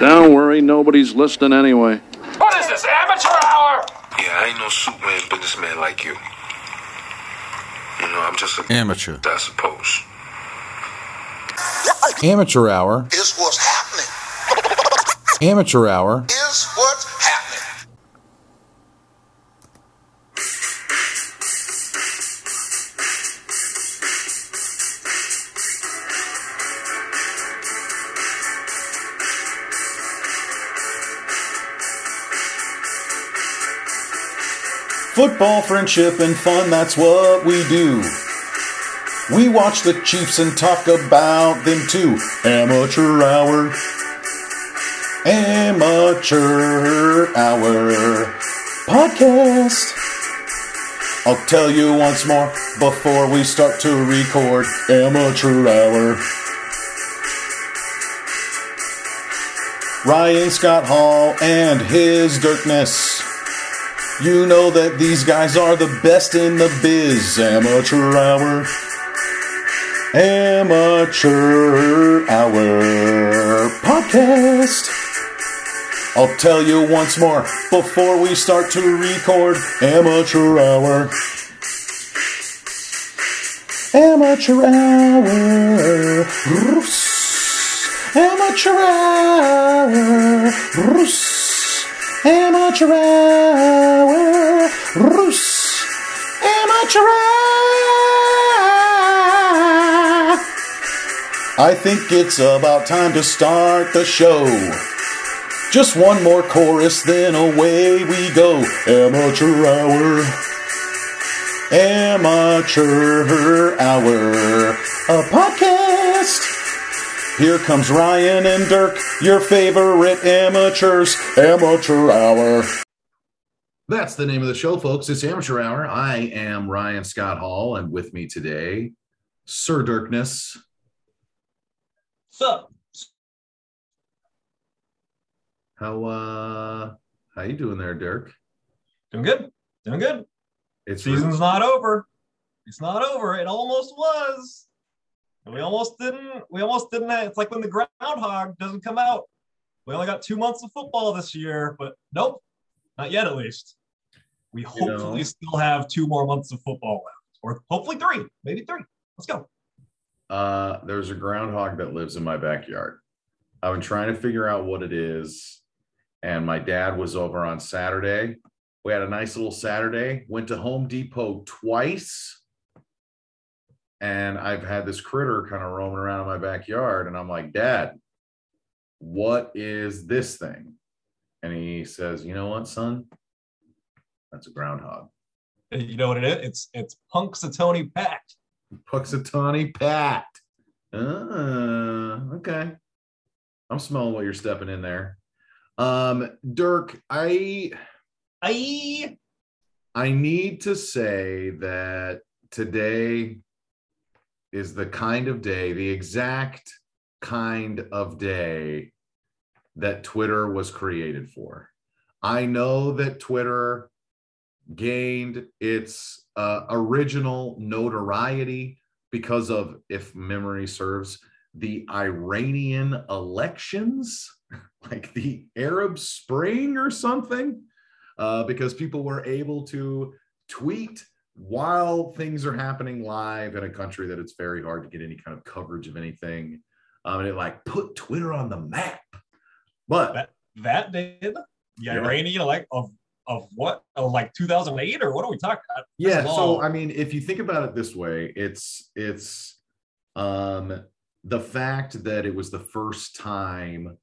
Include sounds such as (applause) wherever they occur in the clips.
Don't worry, nobody's listening anyway. What is this, amateur hour? Yeah, I ain't no Superman businessman like you. You know, I'm just a Amateur. I suppose. Amateur hour. is what's happening. Amateur hour. Is Football, friendship, and fun, that's what we do. We watch the Chiefs and talk about them too. Amateur hour. Amateur hour. Podcast. I'll tell you once more before we start to record. Amateur hour. Ryan Scott Hall and his Dirkness. You know that these guys are the best in the biz. Amateur hour. Amateur hour podcast. I'll tell you once more before we start to record. Amateur hour. Amateur hour. Amateur hour. Amateur hour. Roos. Amateur. I think it's about time to start the show. Just one more chorus, then away we go. Amateur hour. Amateur hour. A podcast. Here comes Ryan and Dirk, your favorite amateurs. Amateur hour. That's the name of the show, folks. It's Amateur Hour. I am Ryan Scott Hall, and with me today, Sir Dirkness. Sup? How uh how you doing there, Dirk? Doing good. Doing good. It's Season's not over. It's not over. It almost was. And we almost didn't. We almost didn't. Have, it's like when the groundhog doesn't come out. We only got two months of football this year, but nope, not yet. At least we You hopefully know. still have two more months of football left, or hopefully three, maybe three. Let's go. Uh, there's a groundhog that lives in my backyard. I've been trying to figure out what it is. And my dad was over on Saturday. We had a nice little Saturday, went to Home Depot twice. And I've had this critter kind of roaming around in my backyard. And I'm like, Dad, what is this thing? And he says, You know what, son? That's a groundhog. You know what it is? It's it's Punxsutawney Pat. Puxatawny Pat. Ah, okay. I'm smelling what you're stepping in there. Um, Dirk, I I I need to say that today is the kind of day, the exact kind of day that Twitter was created for. I know that Twitter gained its uh, original notoriety because of, if memory serves, the Iranian elections, (laughs) like the Arab Spring or something, uh, because people were able to tweet while things are happening live in a country that it's very hard to get any kind of coverage of anything. Um, and it like put Twitter on the map. But that that did the Yeah. Iranian elect of of what of like 2008 or what are we talking about? yeah That's so i mean if you think about it this way it's it's um the fact that it was the first time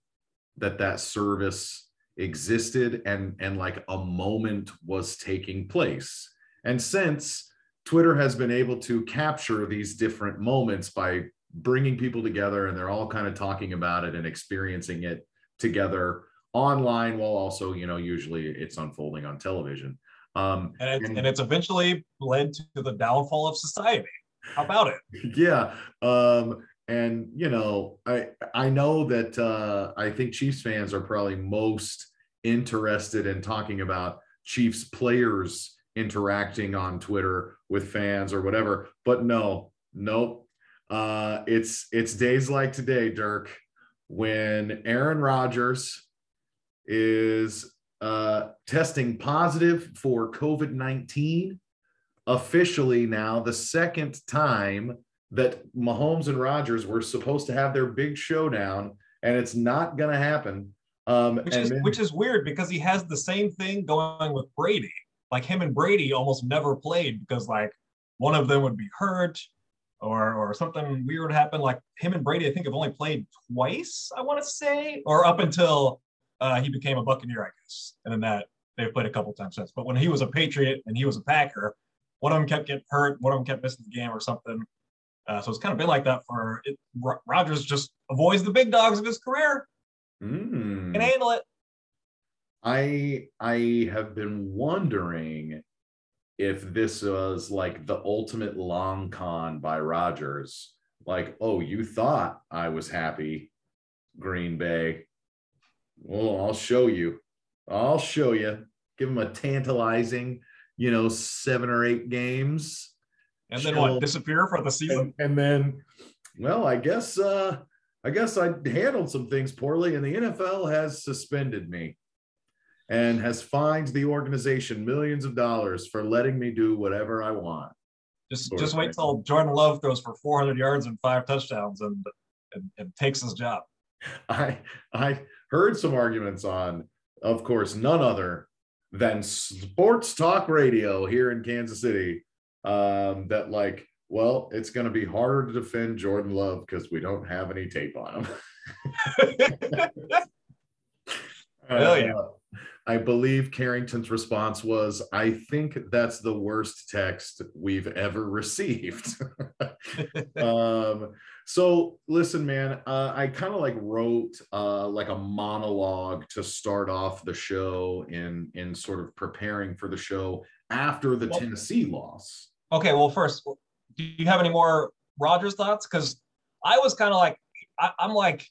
that that service existed and and like a moment was taking place and since twitter has been able to capture these different moments by bringing people together and they're all kind of talking about it and experiencing it together online while also you know usually it's unfolding on television um and it's, and- and it's eventually led to the downfall of society. How about it? (laughs) yeah um and you know i i know that uh i think chiefs fans are probably most interested in talking about chiefs players interacting on twitter with fans or whatever but no nope uh it's it's days like today dirk when Aaron Rodgers is uh, testing positive for COVID 19. Officially, now the second time that Mahomes and Rodgers were supposed to have their big showdown, and it's not going to happen. Um, Which and is then- which is weird because he has the same thing going with Brady. Like him and Brady almost never played because like one of them would be hurt or or something weird happened. Like him and Brady, I think have only played twice, I want to say, or up until uh, he became a Buccaneer, I guess. And then that they've played a couple times since. But when he was a Patriot and he was a Packer, one of them kept getting hurt, one of them kept missing the game or something. Uh, so it's kind of been like that for it. Ro- Rodgers just avoids the big dogs of his career. Mm. Can handle it. I I have been wondering if this was like the ultimate long con by Rodgers. Like, oh, you thought I was happy, Green Bay. Well, I'll show you. I'll show you. Give him a tantalizing, you know, seven or eight games. And then what? Disappear for the season? And, and then, well, I guess uh I guess I handled some things poorly, and the NFL has suspended me and has fined the organization millions of dollars for letting me do whatever I want. Just Sort just wait till Jordan Love throws for 400 yards and five touchdowns and and, and takes his job. I I heard some arguments on, of course, none other than sports talk radio here in Kansas City. Um, that like, well, it's going to be harder to defend Jordan Love because we don't have any tape on him. (laughs) (laughs) Hell yeah. Uh, I believe Carrington's response was, I think that's the worst text we've ever received. (laughs) um, so listen, man, uh, I kind of like wrote uh, like a monologue to start off the show in in sort of preparing for the show after the Well- Tennessee loss. okay, well, first, do you have any more Rodgers thoughts? Because I was kind of like, I, I'm like,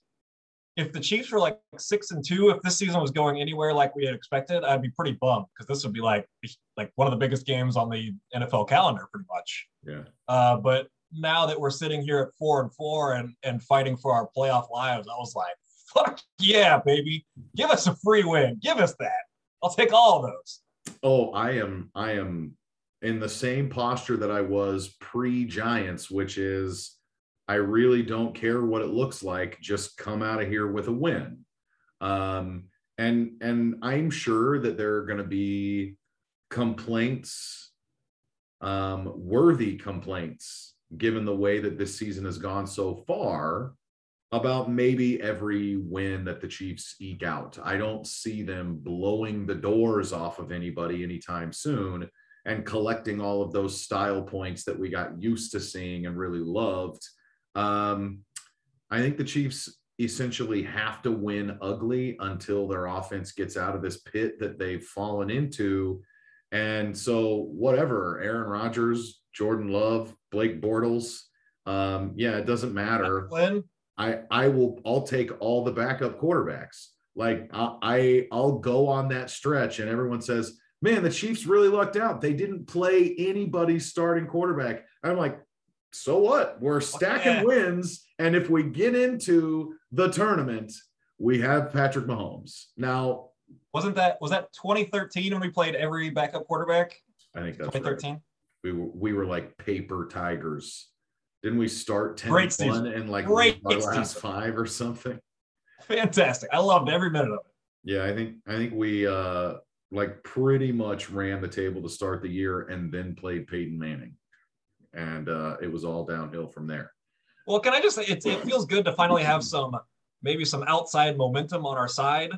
if the Chiefs were like six and two, if this season was going anywhere like we had expected, I'd be pretty bummed because this would be like like one of the biggest games on the NFL calendar, pretty much. Yeah. Uh, but now that we're sitting here at four and four and and fighting for our playoff lives, I was like, fuck yeah, baby, give us a free win, give us that. I'll take all of those. Oh, I am I am in the same posture that I was pre-Giants, which is I really don't care what it looks like, just come out of here with a win. Um and and I'm sure that there are going to be complaints um worthy complaints given the way that this season has gone so far about maybe every win that the Chiefs eke out. I don't see them blowing the doors off of anybody anytime soon and collecting all of those style points that we got used to seeing and really loved. Um, I think the Chiefs essentially have to win ugly until their offense gets out of this pit that they've fallen into. And so, whatever, Aaron Rodgers, Jordan Love, Blake Bortles, um, yeah, it doesn't matter. Glenn, I I will I'll take all the backup quarterbacks. Like I, I I'll go on that stretch and everyone says, "Man, the Chiefs really lucked out. They didn't play anybody's starting quarterback." I'm like, "So what? We're stacking yeah. wins and if we get into the tournament, we have Patrick Mahomes." Now, wasn't that was that 2013 when we played every backup quarterback? I think that's right. 2013. We were we were like paper tigers. Didn't we start 10 Great and season. 1 and like Great our last season. 5 or something? Fantastic. I loved every minute of it. Yeah, I think I think we uh like pretty much ran the table to start the year and then played Peyton Manning. And uh it was all downhill from there. Well, can I just say it's, it feels good to finally have some maybe some outside momentum on our side,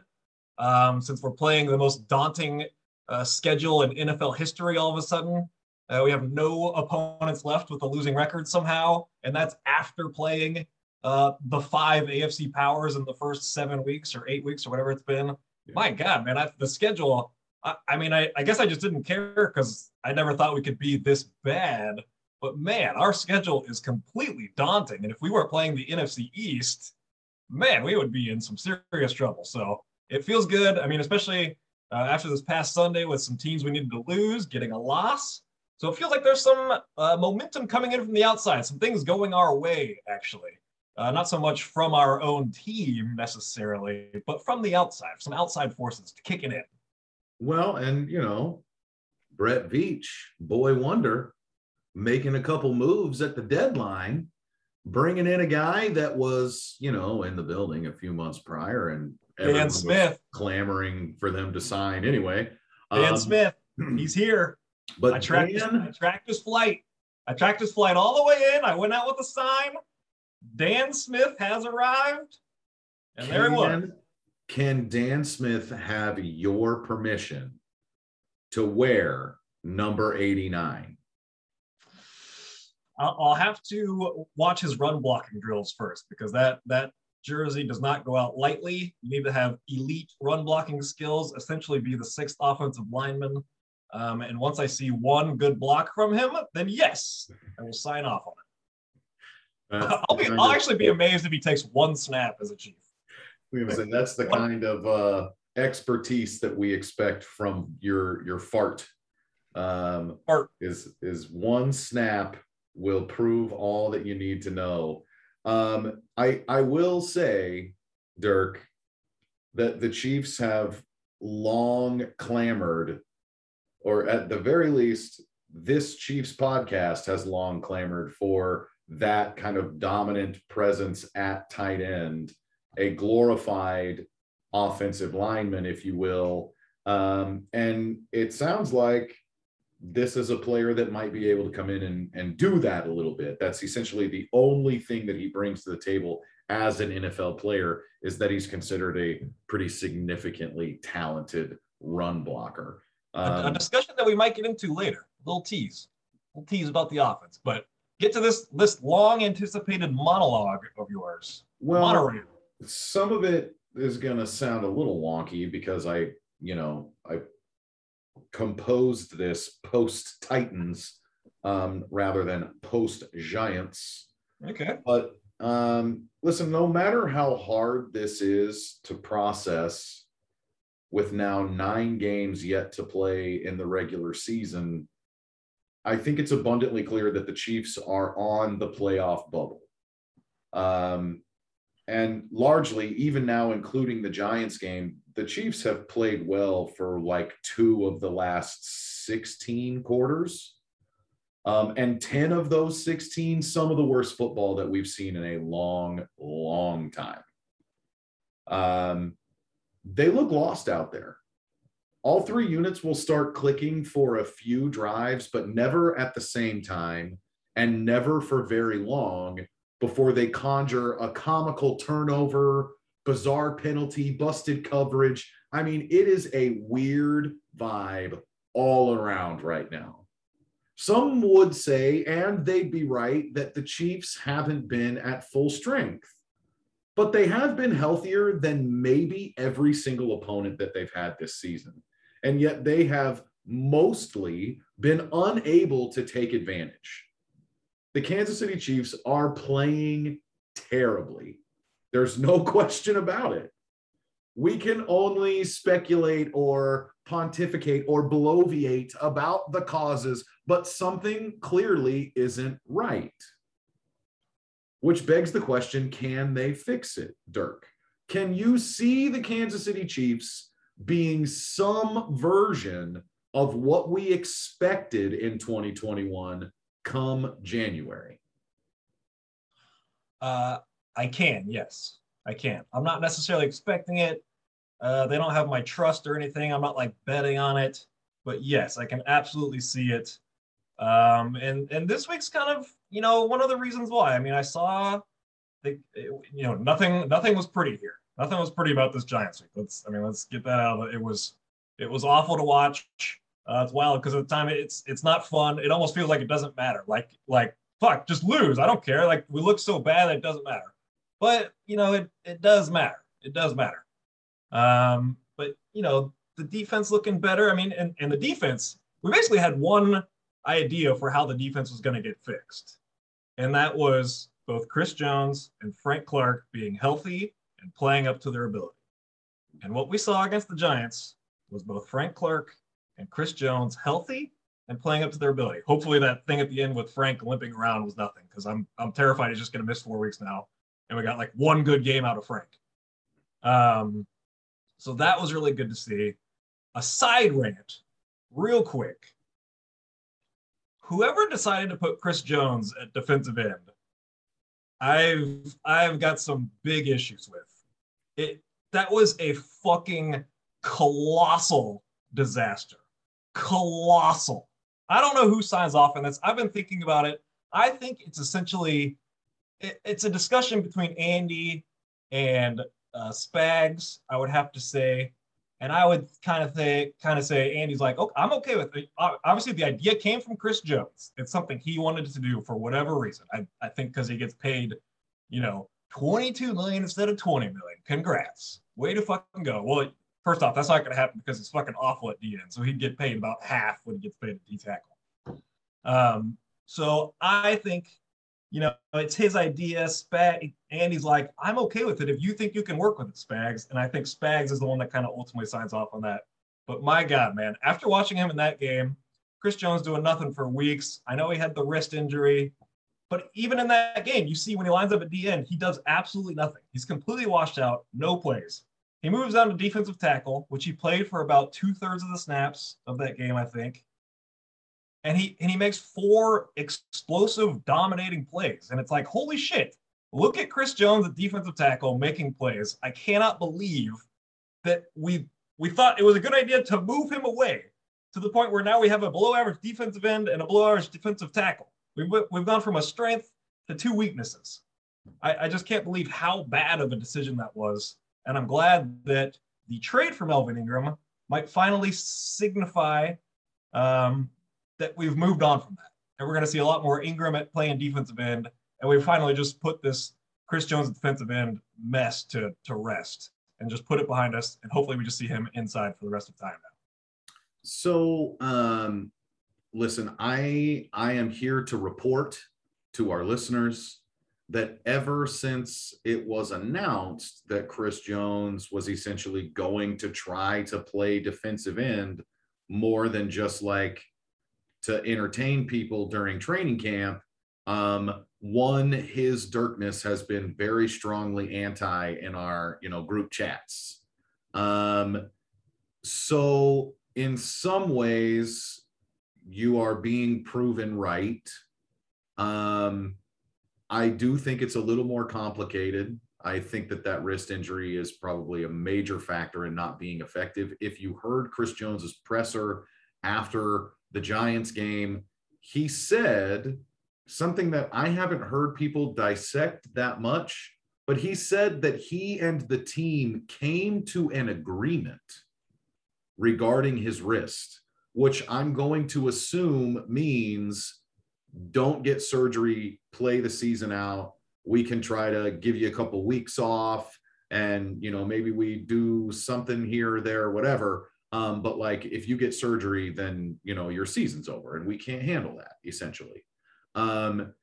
um, since we're playing the most daunting uh, schedule in NFL history. All of a sudden, uh, we have no opponents left with a losing record somehow, and that's after playing uh, the five AFC powers in the first seven weeks or eight weeks or whatever it's been. Yeah. My God, man, I, the schedule. I, I mean, I, I guess I just didn't care because I never thought we could be this bad. But man, our schedule is completely daunting. And if we weren't playing the NFC East, man, we would be in some serious trouble. So it feels good. I mean, especially uh, after this past Sunday with some teams we needed to lose, getting a loss. So it feels like there's some uh, momentum coming in from the outside, some things going our way, actually. Uh, not so much from our own team necessarily, but from the outside, some outside forces kicking in. Well, and you know, Brett Veach, boy wonder, making a couple moves at the deadline, bringing in a guy that was, you know, in the building a few months prior, and Dan Smith, clamoring for them to sign anyway. Dan Um, Smith, (clears throat) he's here. but I tracked, his, I tracked his flight. I tracked his flight all the way in. I went out with a sign. Dan Smith has arrived. And there he was. can, can Dan Smith have your permission to wear number 89? I'll, have to watch his run blocking drills first because that that jersey does not go out lightly. You need to have elite run blocking skills, essentially be the sixth offensive lineman. Um, and once I see one good block from him, then yes, I will sign off on it. That's (laughs) I'll, be, I'll of- actually be amazed if he takes one snap as a chief. And that's the kind of uh, expertise that we expect from your your fart. Um, Fart. is is one snap will prove all that you need to know. Um, I I will say, Dirk, that the Chiefs have long clamored, or at the very least, this Chiefs podcast has long clamored for that kind of dominant presence at tight end a glorified offensive lineman, if you will. Um, and it sounds like this is a player that might be able to come in and, and do that a little bit. That's essentially the only thing that he brings to the table as an NFL player is that he's considered a pretty significantly talented run blocker. A- a, Um, discussion that we might get into later. A little tease, a little tease about the offense. But get to this this long anticipated monologue of yours. well, Monorail. some of it is going to sound a little wonky because I, you know, I composed this post Titans um, rather than post Giants. Okay. But um, listen, no matter how hard this is to process, with now nine games yet to play in the regular season, I think it's abundantly clear that the Chiefs are on the playoff bubble. Um, and largely, even now, including the Giants game, the Chiefs have played well for like two of the last 16 quarters. Um, and 10 of those 16, some of the worst football that we've seen in a long, long time. Um, they look lost out there. All three units will start clicking for a few drives, but never at the same time and never for very long before they conjure a comical turnover, bizarre penalty, busted coverage. I mean, it is a weird vibe all around right now. Some would say, and they'd be right, that the Chiefs haven't been at full strength, but they have been healthier than maybe every single opponent that they've had this season. And yet they have mostly been unable to take advantage. The Kansas City Chiefs are playing terribly. There's no (laughs) question about it. We can only speculate or pontificate or bloviate about the causes, but something clearly isn't right. Which begs the question can they fix it, Dirk? Can you see the Kansas City Chiefs being some version of what we expected in 2021 come January? Uh, I can, yes, I can. I'm not necessarily expecting it. Uh, they don't have my trust or anything. I'm not like betting on it, but yes, I can absolutely see it. Um, and and this week's kind of you know one of the reasons why. I mean, I saw the you know nothing nothing was pretty here. Nothing was pretty about this Giants week. Let's I mean let's get that out of it. It was it was awful to watch. Uh, it's wild because at the time it's it's not fun. It almost feels like it doesn't matter. Like like fuck, just lose. I don't care. Like we look so bad it doesn't matter. But you know, it it does matter. It does matter. Um, but you know, the defense looking better. I mean, and, and the defense, we basically had one idea for how the defense was going to get fixed. And that was both Chris Jones and Frank Clark being healthy and playing up to their ability. And what we saw against the Giants was both Frank Clark and Chris Jones healthy and playing up to their ability. Hopefully that thing at the end with Frank limping around was nothing because I'm I'm terrified he's just going to miss four weeks now and we got like one good game out of Frank. Um, so that was really good to see. A side rant, real quick. Whoever decided to put Chris Jones at defensive end, I've I've got some big issues with. It that was a fucking colossal disaster. Colossal. I don't know who signs off on this. I've been thinking about it. I think it's essentially it, it's a discussion between Andy and uh, Spags. I would have to say, and I would kind of say, kind of say, Andy's like, oh, I'm okay with it. Obviously, the idea came from Chris Jones. It's something he wanted to do for whatever reason. I, I think because he gets paid, you know, 22 million instead of 20 million. Congrats. Way to fucking go. Well, first off, that's not going to happen because it's fucking awful at DN. So he'd get paid about half what he gets paid at D tackle. Um, so I think, you know, it's his idea. Spag, Andy's like, I'm okay with it if you think you can work with it, Spags. And I think Spags is the one that kind of ultimately signs off on that. But my God, man, after watching him in that game, Chris Jones doing nothing for weeks. I know he had the wrist injury, but even in that game, you see when he lines up at end, he does absolutely nothing. He's completely washed out, no plays. He moves down to defensive tackle, which he played for about two thirds of the snaps of that game, I think. And he and he makes four explosive, dominating plays, and it's like, holy shit! Look at Chris Jones at defensive tackle making plays. I cannot believe that we we thought it was a good idea to move him away to the point where now we have a below average defensive end and a below average defensive tackle. We've we've gone from a strength to two weaknesses. I, I just can't believe how bad of a decision that was and I'm glad that the trade for Melvin Ingram might finally signify um, that we've moved on from that. And we're going to see a lot more Ingram at playing defensive end. And we finally just put this Chris Jones defensive end mess to, to rest and just put it behind us. And hopefully we just see him inside for the rest of time now. So, um, listen, I I am here to report to our listeners that ever since it was announced that Chris Jones was essentially going to try to play defensive end more than just like to entertain people during training camp, um, one, his Dirkness has been very strongly anti in our, you know, group chats. Um, so in some ways, you are being proven right. Um, I do think it's a little more complicated. I think that that wrist injury is probably a major factor in not being effective. If you heard Chris Jones's presser after the Giants game, he said something that I haven't heard people dissect that much, but he said that he and the team came to an agreement regarding his wrist, which I'm going to assume means don't get surgery, play the season out. We can try to give you a couple weeks off and, you know, maybe we do something here or there, whatever. Um, but like if you get surgery, then, you know, your season's over and we can't handle that essentially. Um,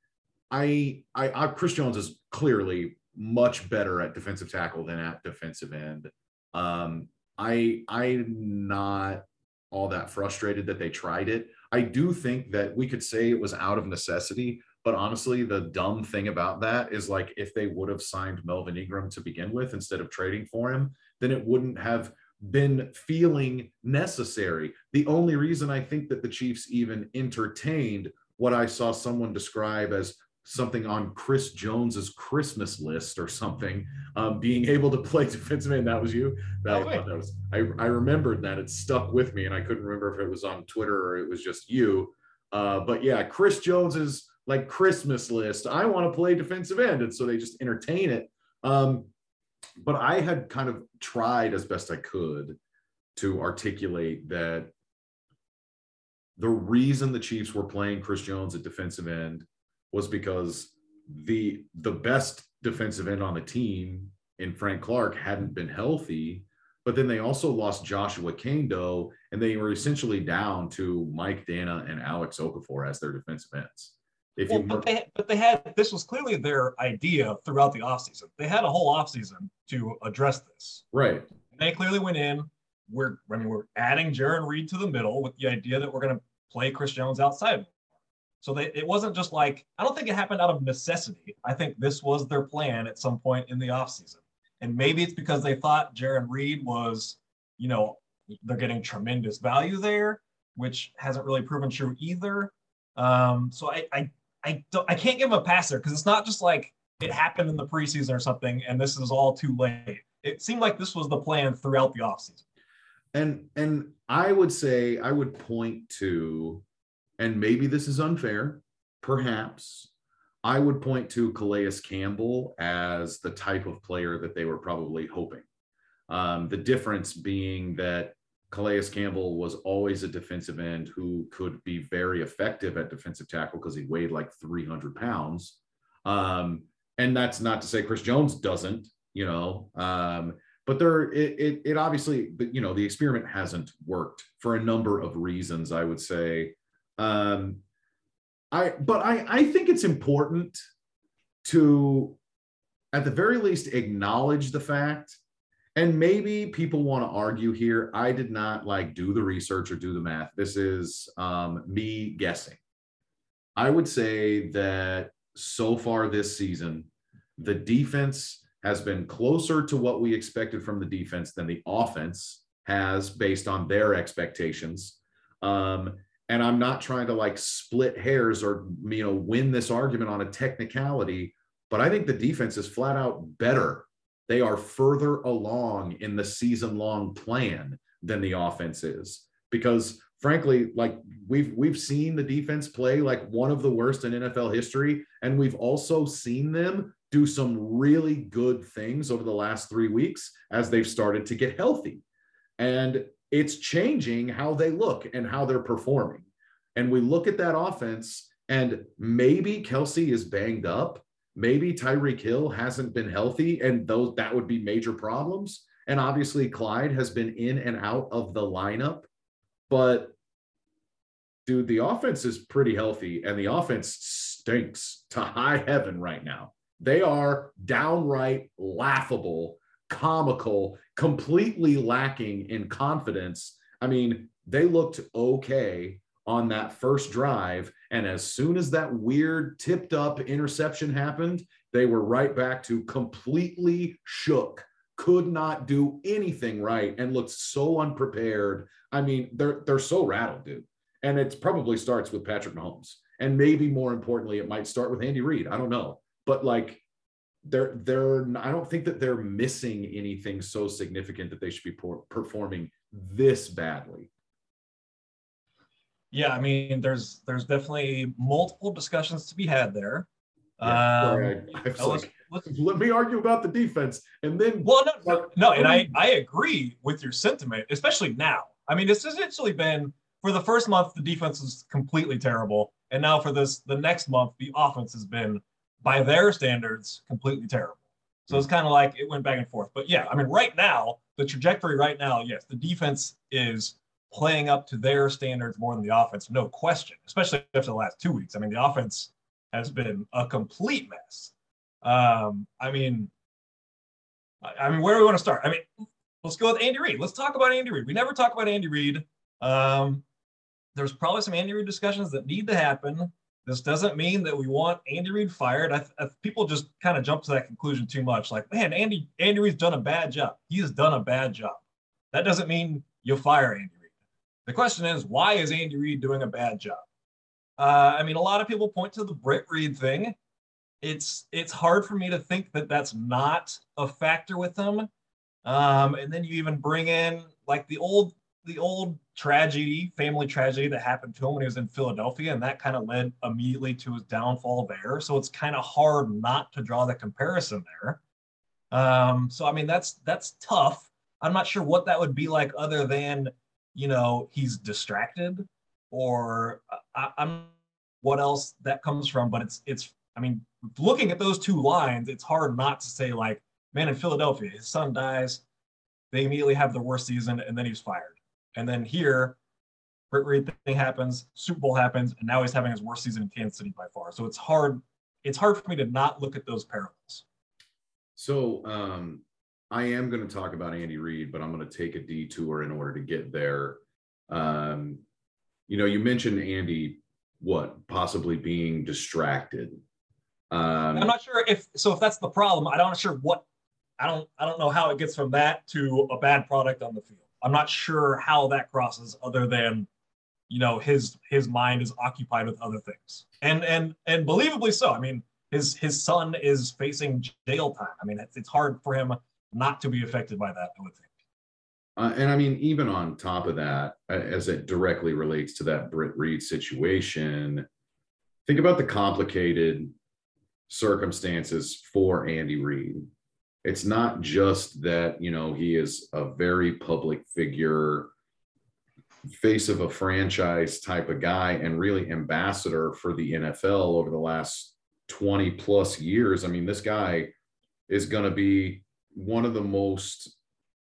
I, I, I, Chris Jones is clearly much better at defensive tackle than at defensive end. Um, I, I'm not all that frustrated that they tried it. I do think that we could say it was out of necessity, but honestly, the dumb thing about that is like if they would have signed Melvin Ingram to begin with instead of trading for him, then it wouldn't have been feeling necessary. The only reason I think that the Chiefs even entertained what I saw someone describe as something on Chris Jones's Christmas list or something, um, being able to play defensive end. That was you. That, Oh, I, that was I, I remembered that it stuck with me, and I couldn't remember if it was on Twitter or it was just you. Uh, but yeah, Chris Jones's like Christmas list. I want to play defensive end, and so they just entertain it. Um, but I had kind of tried as best I could to articulate that the reason the Chiefs were playing Chris Jones at defensive end was because the the best defensive end on the team in Frank Clark hadn't been healthy, but then they also lost Joshua Kaindoh, and they were essentially down to Mike Danna and Alex Okafor as their defensive ends. If Well, you but they, but they had this was clearly their idea throughout the offseason. They had a whole offseason to address this. right, They clearly went in. We're I mean we're adding Jarran Reed to the middle with the idea that we're going to play Chris Jones outside. So they, it wasn't just like, I don't think it happened out of necessity. I think this was their plan at some point in the offseason. And maybe it's because they thought Jarran Reed was, you know, they're getting tremendous value there, which hasn't really proven true either. Um, so I, I, I, I can't give him a pass there because it's not just like it happened in the preseason or something and this is all too late. It seemed like this was the plan throughout the offseason. And and I would say I would point to, and maybe this is unfair, perhaps. I would point to Calais Campbell as the type of player that they were probably hoping. Um, the difference being that Calais Campbell was always a defensive end who could be very effective at defensive tackle because he weighed like 300 pounds. Um, and that's not to say Chris Jones doesn't, you know, um, but there it, it, it obviously but you know the experiment hasn't worked for a number of reasons i would say um i but i i think it's important to at the very least acknowledge the fact and maybe people want to argue here i did not like do the research or do the math this is um me guessing i would say that so far this season the defense has been closer to what we expected from the defense than the offense has based on their expectations. Um, and I'm not trying to like split hairs or you know win this argument on a technicality, but I think the defense is flat out better. They are further along in the season long plan than the offense is because frankly like we've we've seen the defense play like one of the worst in NFL history and we've also seen them do some really good things over the last three weeks as they've started to get healthy. And it's changing how they look and how they're performing. And we look at that offense, and maybe Kelce is banged up. Maybe Tyreek Hill hasn't been healthy, and those that would be major problems. And obviously, Clyde has been in and out of the lineup. But dude, the offense is pretty healthy, and the offense stinks to high heaven right now. They are downright laughable, comical, completely lacking in confidence. I mean, they looked okay on that first drive. And as soon as that weird tipped up interception happened, they were right back to completely shook, could not do anything right, and looked so unprepared. I mean, they're they're so rattled, dude. And it probably starts with Patrick Mahomes. And maybe more importantly, it might start with Andy Reid. I don't know but like they're they're I don't think that they're missing anything so significant that they should be por- performing this badly. Yeah, I mean, there's there's definitely multiple discussions to be had there. Yeah, um, I, I like, let me argue about the defense, and then well, no, no, no, and I I agree with your sentiment, especially now. I mean, it's essentially been for the first month the defense is completely terrible, and now for this the next month the offense has been by their standards, completely terrible. So it's kind of like it went back and forth. But yeah, I mean, right now, the trajectory right now, yes, the defense is playing up to their standards more than the offense, no question, especially after the last two weeks. I mean, the offense has been a complete mess. Um, I mean, I mean, where do we want to start? I mean, let's go with Andy Reid. Let's talk about Andy Reid. We never talk about Andy Reid. Um, there's probably some Andy Reid discussions that need to happen. This doesn't mean that we want Andy Reid fired. I, I, people just kind of jump to that conclusion too much. Like, man, Andy Andy Reid's done a bad job. He has done a bad job. That doesn't mean you fire Andy Reid. The question is, why is Andy Reid doing a bad job? Uh, I mean, a lot of people point to the Britt Reid thing. It's it's hard for me to think that that's not a factor with him. Um, and then you even bring in like the old the old tragedy, family tragedy that happened to him when he was in Philadelphia, and that kind of led immediately to his downfall there. So it's kind of hard not to draw the comparison there. Um, so I mean, that's that's tough. I'm not sure what that would be like other than, you know, he's distracted, or I, I'm what else that comes from. But it's it's I mean, looking at those two lines, it's hard not to say like, man, in Philadelphia, his son dies, they immediately have the worst season, and then he's fired. And then here, Britt Reid thing happens, Super Bowl happens, and now he's having his worst season in Kansas City by far. So it's hard. It's hard for me to not look at those parallels. So um, I am going to talk about Andy Reid, but I'm going to take a detour in order to get there. Um, you know, you mentioned Andy what possibly being distracted. Um, I'm not sure if so. If that's the problem, I'm not sure what. I don't. I don't know how it gets from that to a bad product on the field. I'm not sure how that crosses, other than, you know, his his mind is occupied with other things, and and and believably so. I mean, his his son is facing jail time. I mean, it's, it's hard for him not to be affected by that. I would think. Uh, and I mean, even on top of that, as it directly relates to that Britt Reid situation, think about the complicated circumstances for Andy Reid. It's not just that, you know, he is a very public figure, face of a franchise type of guy, and really ambassador for the NFL over the last 20 plus years. I mean, this guy is going to be one of the most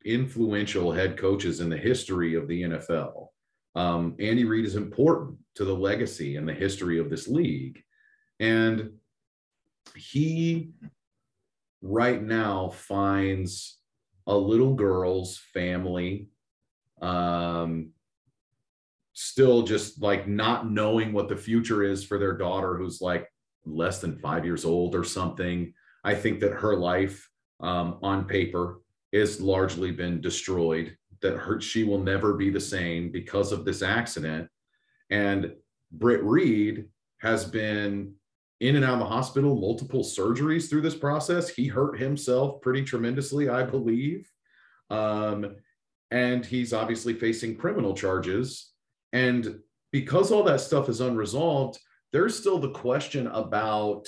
influential head coaches in the history of the NFL. Um, Andy Reid is important to the legacy and the history of this league. And he right now finds a little girl's family um, still just like not knowing what the future is for their daughter who's like less than five years old or something. I think that her life um, on paper is largely been destroyed that her she will never be the same because of this accident and britt reid has been in and out of the hospital multiple surgeries through this process. He hurt himself pretty tremendously i believe. Um, and he's obviously facing criminal charges. And because all that stuff is unresolved there's still the question about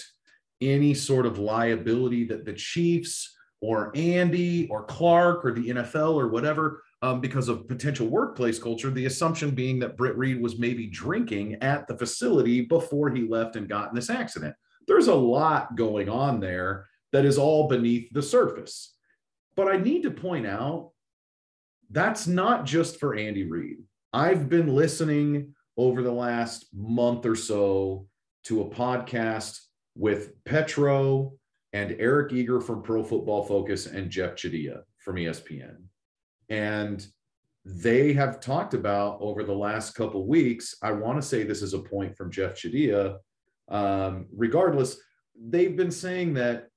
any sort of liability that the chiefs or Andy or Clark or the NFL or whatever um, because of potential workplace culture. The assumption being that Britt Reid was maybe drinking at the facility before he left and got in this accident. There's a lot going on there that is all beneath the surface. But I need to point out that's not just for Andy Reid. I've been listening over the last month or so to a podcast with Petro and Eric Eager from Pro Football Focus and Jeff Chadia from ESPN. And they have talked about over the last couple weeks. I want to say this is a point from Jeff Chadia. Um, regardless, they've been saying that,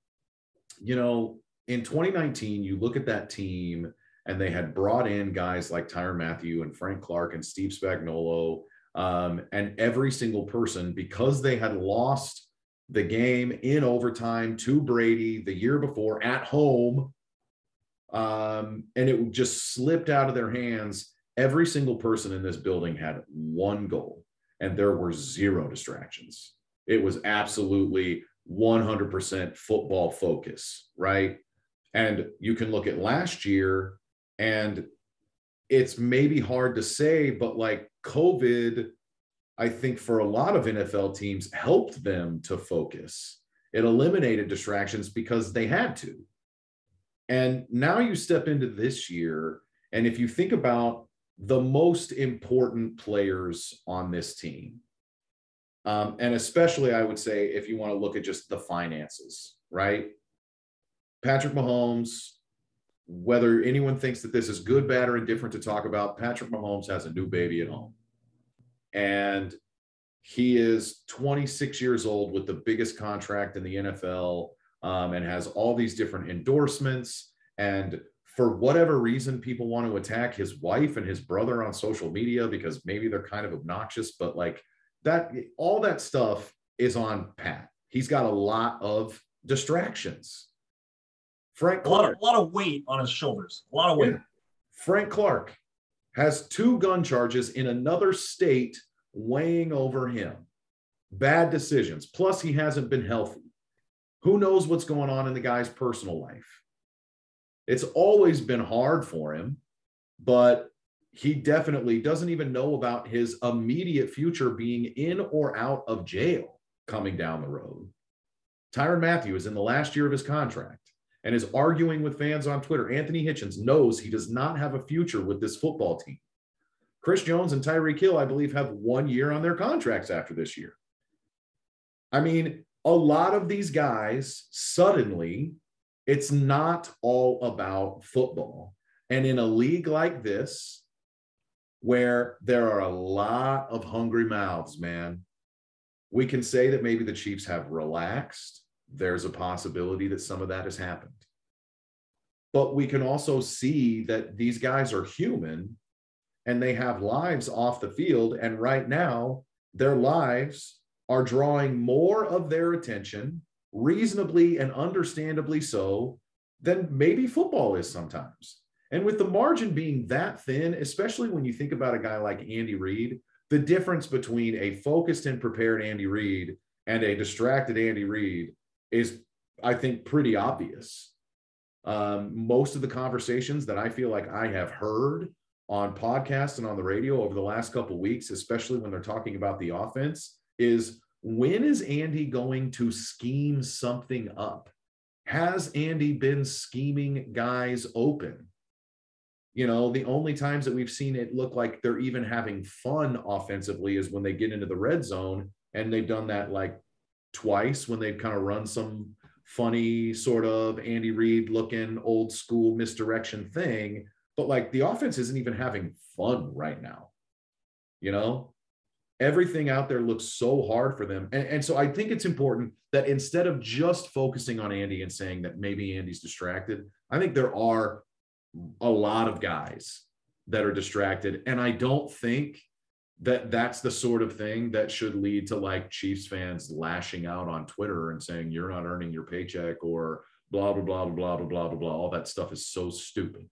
you know, in 2019, you look at that team and they had brought in guys like Tyrann Mathieu and Frank Clark and Steve Spagnuolo. Um, and every single person, because they had lost the game in overtime to Brady the year before at home. Um, and it just slipped out of their hands. Every single person in this building had one goal, and there were zero distractions. It was absolutely 100% football focus, right? And you can look at last year, and it's maybe hard to say, but like COVID I think for a lot of NFL teams helped them to focus. It eliminated distractions because they had to. And now you step into this year, and if you think about the most important players on this team, um, and especially I would say if you want to look at just the finances, right? Patrick Mahomes, whether anyone thinks that this is good, bad, or indifferent to talk about, Patrick Mahomes has a new baby at home and he is 26 years old with the biggest contract in the NFL um, and has all these different endorsements. And for whatever reason, people want to attack his wife and his brother on social media because maybe they're kind of obnoxious, but like that, all that stuff is on Pat. He's got a lot of distractions. Frank A lot of a lot of weight on his shoulders. A lot of weight. Yeah. Frank Clark has two gun charges in another state weighing over him. Bad decisions. Plus, he hasn't been healthy. Who knows what's going on in the guy's personal life? It's always been hard for him, but he definitely doesn't even know about his immediate future being in or out of jail coming down the road. Tyrann Mathieu is in the last year of his contract and is arguing with fans on Twitter. Anthony Hitchens knows he does not have a future with this football team. Chris Jones and Tyreek Hill, I believe, have one year on their contracts after this year. I mean, a lot of these guys suddenly, it's not all about football. And in a league like this, where there are a lot of hungry mouths, man, we can say that maybe the Chiefs have relaxed. There's a possibility that some of that has happened. But we can also see that these guys are human and they have lives off the field. And right now, their lives are drawing more of their attention, reasonably and understandably so, than maybe football is sometimes. And with the margin being that thin, especially when you think about a guy like Andy Reid, the difference between a focused and prepared Andy Reid and a distracted Andy Reid is, I think, pretty obvious. Um, most of the conversations that I feel like I have heard on podcasts and on the radio over the last couple weeks, especially when they're talking about the offense, is when is Andy going to scheme something up? Has Andy been scheming guys open? You know, the only times that we've seen it look like they're even having fun offensively is when they get into the red zone. And they've done that like twice when they've kind of run some funny sort of Andy Reid looking old school misdirection thing. But like the offense isn't even having fun right now. You know, everything out there looks so hard for them. And, and, so I think it's important that instead of just focusing on Andy and saying that maybe Andy's distracted, I think there are a lot of guys that are distracted. And I don't think that that's the sort of thing that should lead to like Chiefs fans lashing out on Twitter and saying, you're not earning your paycheck or blah, blah, blah, blah, blah, blah, blah, blah. All that stuff is so stupid.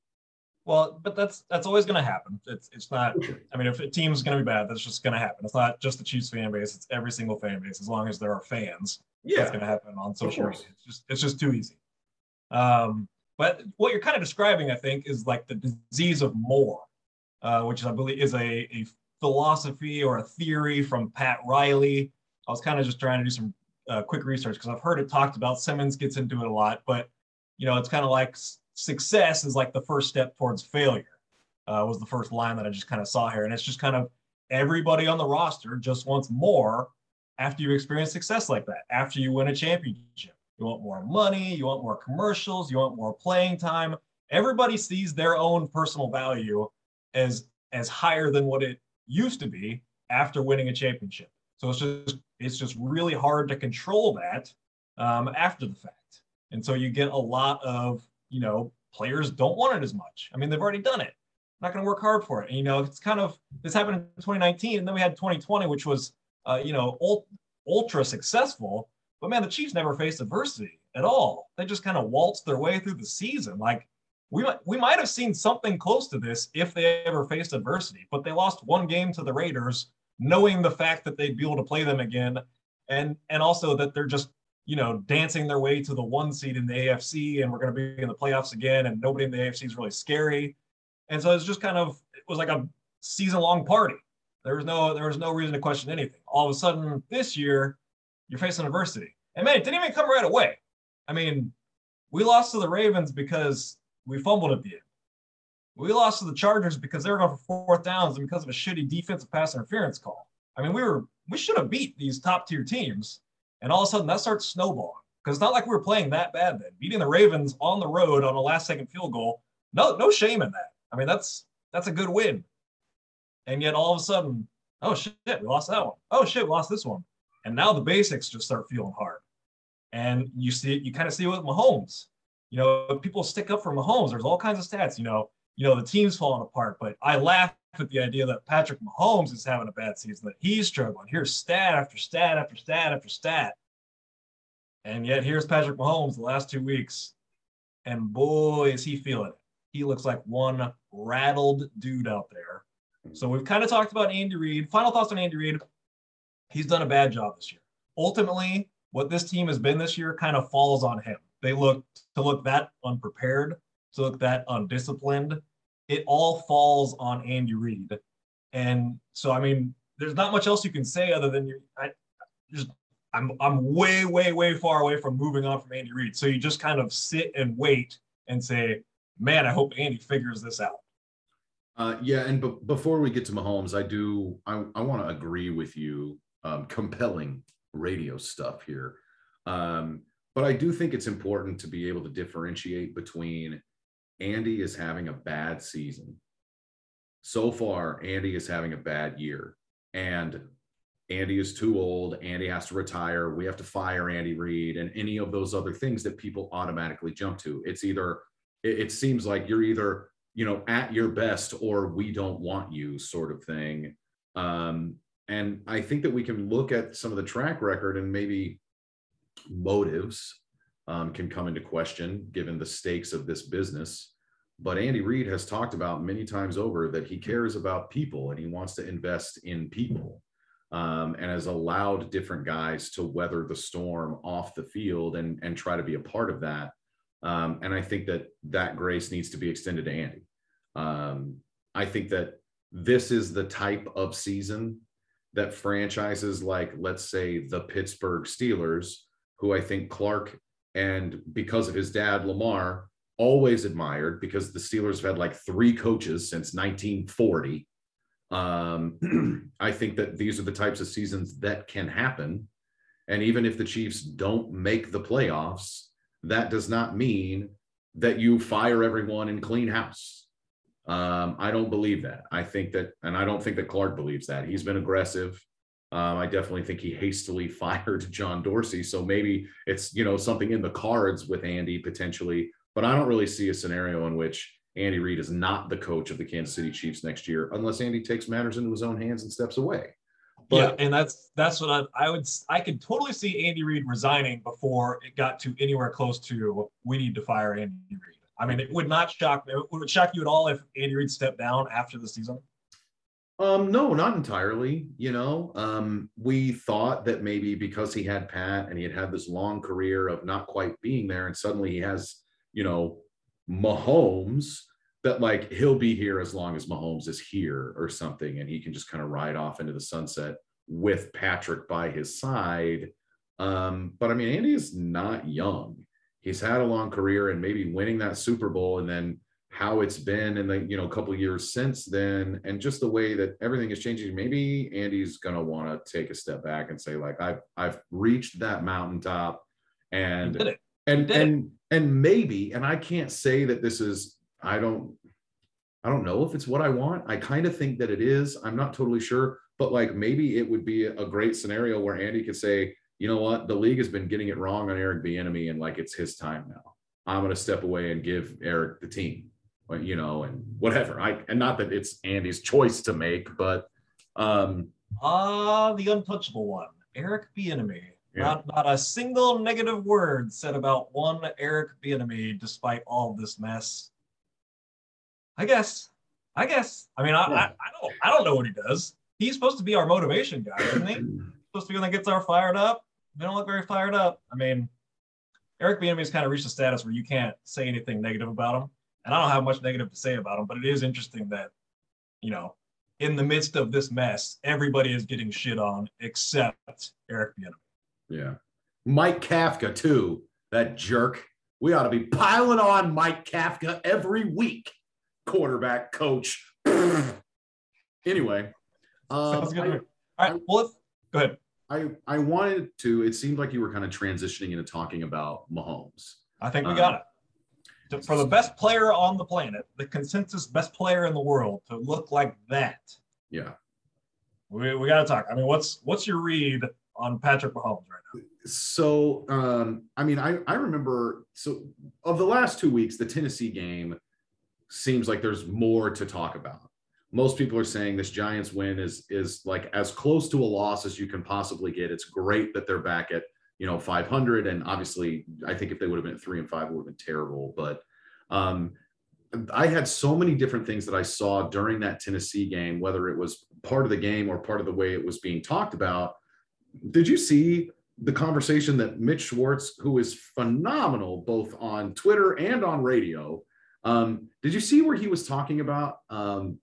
Well, but that's that's always going to happen. It's it's not. I mean, if a team's going to be bad, that's just going to happen. It's not just the Chiefs fan base; it's every single fan base. As long as there are fans, yeah, that's going to happen on social media. It's just it's just too easy. Um, but what you're kind of describing, I think, is like the disease of more, uh, which I believe is a, a philosophy or a theory from Pat Riley. I was kind of just trying to do some uh, quick research because I've heard it talked about. Simmons gets into it a lot, but you know, it's kind of like success is like the first step towards failure. Uh, was the first line that I just kind of saw here, and it's just kind of everybody on the roster just wants more after you experience success like that. After you win a championship, you want more money, you want more commercials, you want more playing time. Everybody sees their own personal value as as higher than what it used to be after winning a championship. So it's just it's just really hard to control that um, after the fact, and so you get a lot of you know, players don't want it as much. I mean, they've already done it. Not going to work hard for it. And, you know, it's kind of this happened in 2019, and then we had 2020, which was, uh, you know, ult- ultra successful. But man, the Chiefs never faced adversity at all. They just kind of waltzed their way through the season. Like we might we might have seen something close to this if they ever faced adversity. But they lost one game to the Raiders, knowing the fact that they'd be able to play them again, and and also that they're just you know, dancing their way to the one seed in the AFC, and we're going to be in the playoffs again, and nobody in the AFC is really scary. And so it's just kind of it was like a season long party. There was no there was no reason to question anything. All of a sudden this year, you're facing adversity, and man, it didn't even come right away. I mean, we lost to the Ravens because we fumbled at the end. We lost to the Chargers because they were going for fourth downs and because of a shitty defensive pass interference call. I mean, we were we should have beat these top tier teams and all of a sudden that starts snowballing because it's not like we were playing that bad then. Beating the Ravens on the road on a last second field goal, no, no shame in that. I mean, that's that's a good win. And yet all of a sudden, oh shit, we lost that one. Oh shit, we lost this one. And now the basics just start feeling hard. And you see you kind of see it with Mahomes. You know, people stick up for Mahomes. There's all kinds of stats, you know, you know, the team's falling apart. But I laugh at the idea that Patrick Mahomes is having a bad season, that he's struggling. Here's stat after stat after stat after stat. And yet here's Patrick Mahomes the last two weeks. And boy, is he feeling it. He looks like one rattled dude out there. So we've kind of talked about Andy Reid. Final thoughts on Andy Reid. He's done a bad job this year. Ultimately, what this team has been this year kind of falls on him. They look to look that unprepared, to look that undisciplined, it all falls on Andy Reid. And so, I mean, there's not much else you can say other than you. I just I'm I'm way way way far away from moving on from Andy Reid. So you just kind of sit and wait and say, man, I hope Andy figures this out. Uh, yeah, and b- before we get to Mahomes, I do I, I want to agree with you. Um, compelling radio stuff here, um, but I do think it's important to be able to differentiate between Andy is having a bad season. So far, Andy is having a bad year. And Andy is too old, Andy has to retire, we have to fire Andy Reid, and any of those other things that people automatically jump to. It's either, it, it seems like you're either, you know, at your best or we don't want you sort of thing. Um, and I think that we can look at some of the track record and maybe motives um, can come into question given the stakes of this business. But Andy Reid has talked about many times over that he cares about people and he wants to invest in people um, and has allowed different guys to weather the storm off the field and, and try to be a part of that. Um, and I think that that grace needs to be extended to Andy. Um, I think that this is the type of season that franchises like, let's say, the Pittsburgh Steelers, who I think Clark and because of his dad, Lamar, always admired because the Steelers have had like three coaches since 1940. Um, (clears throat) I think that these are the types of seasons that can happen. And even if the Chiefs don't make the playoffs, that does not mean that you fire everyone and clean house. Um, I don't believe that. I think that, and I don't think that Clark believes that. He's been aggressive. Um, I definitely think he hastily (laughs) fired John Dorsey. So maybe it's, you know, something in the cards with Andy potentially, but I don't really see a scenario in which Andy Reid is not the coach of the Kansas City Chiefs next year, unless Andy takes matters into his own hands and steps away. But, yeah, and that's that's what I, I would I could totally see Andy Reid resigning before it got to anywhere close to we need to fire Andy Reid. I mean, it would not shock me. Would shock you at all if Andy Reid stepped down after the season? Um, no, not entirely. You know, um, we thought that maybe because he had Pat and he had had this long career of not quite being there, and suddenly he has, you know, Mahomes, that like he'll be here as long as Mahomes is here or something, and he can just kind of ride off into the sunset with Patrick by his side. Um, but I mean, Andy is not young. He's had a long career, and maybe winning that Super Bowl, and then how it's been in the you know a couple years since then, and just the way that everything is changing. Maybe Andy's gonna want to take a step back and say, like, I've I've reached that mountaintop, and He did it. and and and maybe and i can't say that this is i don't i don't know if it's what i want. I kind of think that it is. I'm not totally sure but like maybe it would be a great scenario where andy could say you know what? The league has been getting it wrong on eric Bieniemy, and like it's his time now. I'm going to step away and give eric the team you know and whatever i and not that it's andy's choice to make but um Ah, the untouchable one, Eric Bieniemy. Yeah. Not not a single negative word said about one Eric Bieniemy, despite all this mess. I guess. I guess. I mean, I, I, I don't I don't know what he does. He's supposed to be our motivation guy, isn't he? (laughs) supposed to be one that gets our fired up. They don't look very fired up. I mean, Eric Bieniemy's kind of reached a status where you can't say anything negative about him, and I don't have much negative to say about him. But it is interesting that, you know, in the midst of this mess, everybody is getting shit on except Eric Bieniemy. Yeah. Mike Kafka, too. That jerk. We ought to be piling on Mike Kafka every week. Quarterback coach. (clears throat) anyway, um, Sounds good me. All right, well, let's, go ahead. I, I, I wanted to, it seemed like you were kind of transitioning into talking about Mahomes. I think we Um, got it. To- For the best player on the planet, the consensus best player in the world, to look like that, Yeah. we, we got to talk. I mean, what's what's your read on Patrick Mahomes right now? So, um, I mean, I, I remember, so of the last two weeks, the Tennessee game seems like there's more to talk about. Most people are saying this Giants win is is like as close to a loss as you can possibly get. It's great that they're back at you know 500, and obviously, I think if they would have been at three and five, it would have been terrible. But um, I had so many different things that I saw during that Tennessee game, whether it was part of the game or part of the way it was being talked about. Did you see the conversation that Mitch Schwartz, who is phenomenal both on Twitter and on radio, um, did you see where he was talking about? Um,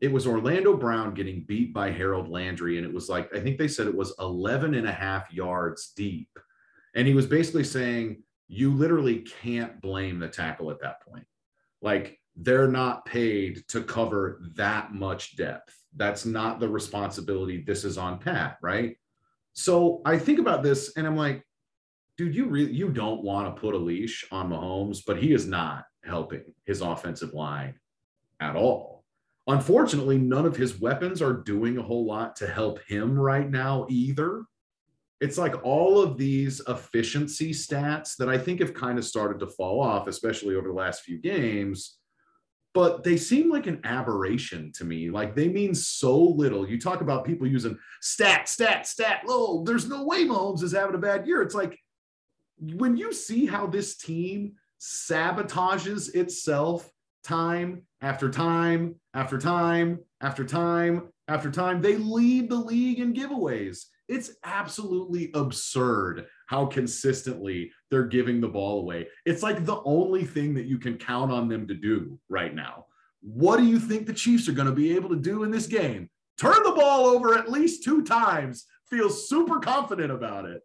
it was Orlando Brown getting beat by Harold Landry, and it was like, I think they said it was 11 and a half yards deep. And he was basically saying, you literally can't blame the tackle at that point. Like, they're not paid to cover that much depth. That's not the responsibility. This is on Pat, right? So I think about this and I'm like, dude, you really you don't want to put a leash on Mahomes, but he is not helping his offensive line at all. Unfortunately, none of his weapons are doing a whole lot to help him right now either. It's like all of these efficiency stats that I think have kind of started to fall off, especially over the last few games. But they seem like an aberration to me. Like they mean so little. You talk about people using stat, stat, stat. Oh, there's no way Mahomes is having a bad year. It's like when you see how this team sabotages itself time after time after time after time after time, they lead the league in giveaways. It's absolutely absurd how consistently they're giving the ball away. It's like the only thing that you can count on them to do right now. What do you think the Chiefs are going to be able to do in this game? Turn the ball over at least two times. Feel super confident about it.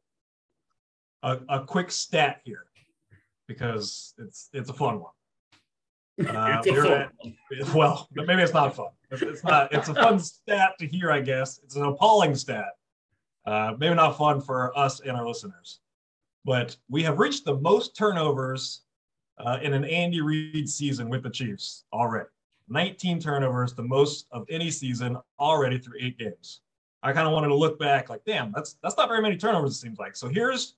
A, a quick stat here because it's it's a fun one. Uh, It's a we're fun at- well, maybe it's not fun. It's, it's not. It's a fun stat to hear, I guess. It's an appalling stat. Uh, maybe not fun for us and our listeners, but we have reached the most turnovers uh, in an Andy Reid season with the Chiefs already. 19 turnovers, the most of any season already through eight games. I kind of wanted to look back, like, damn, that's that's not very many turnovers. It seems like. So here's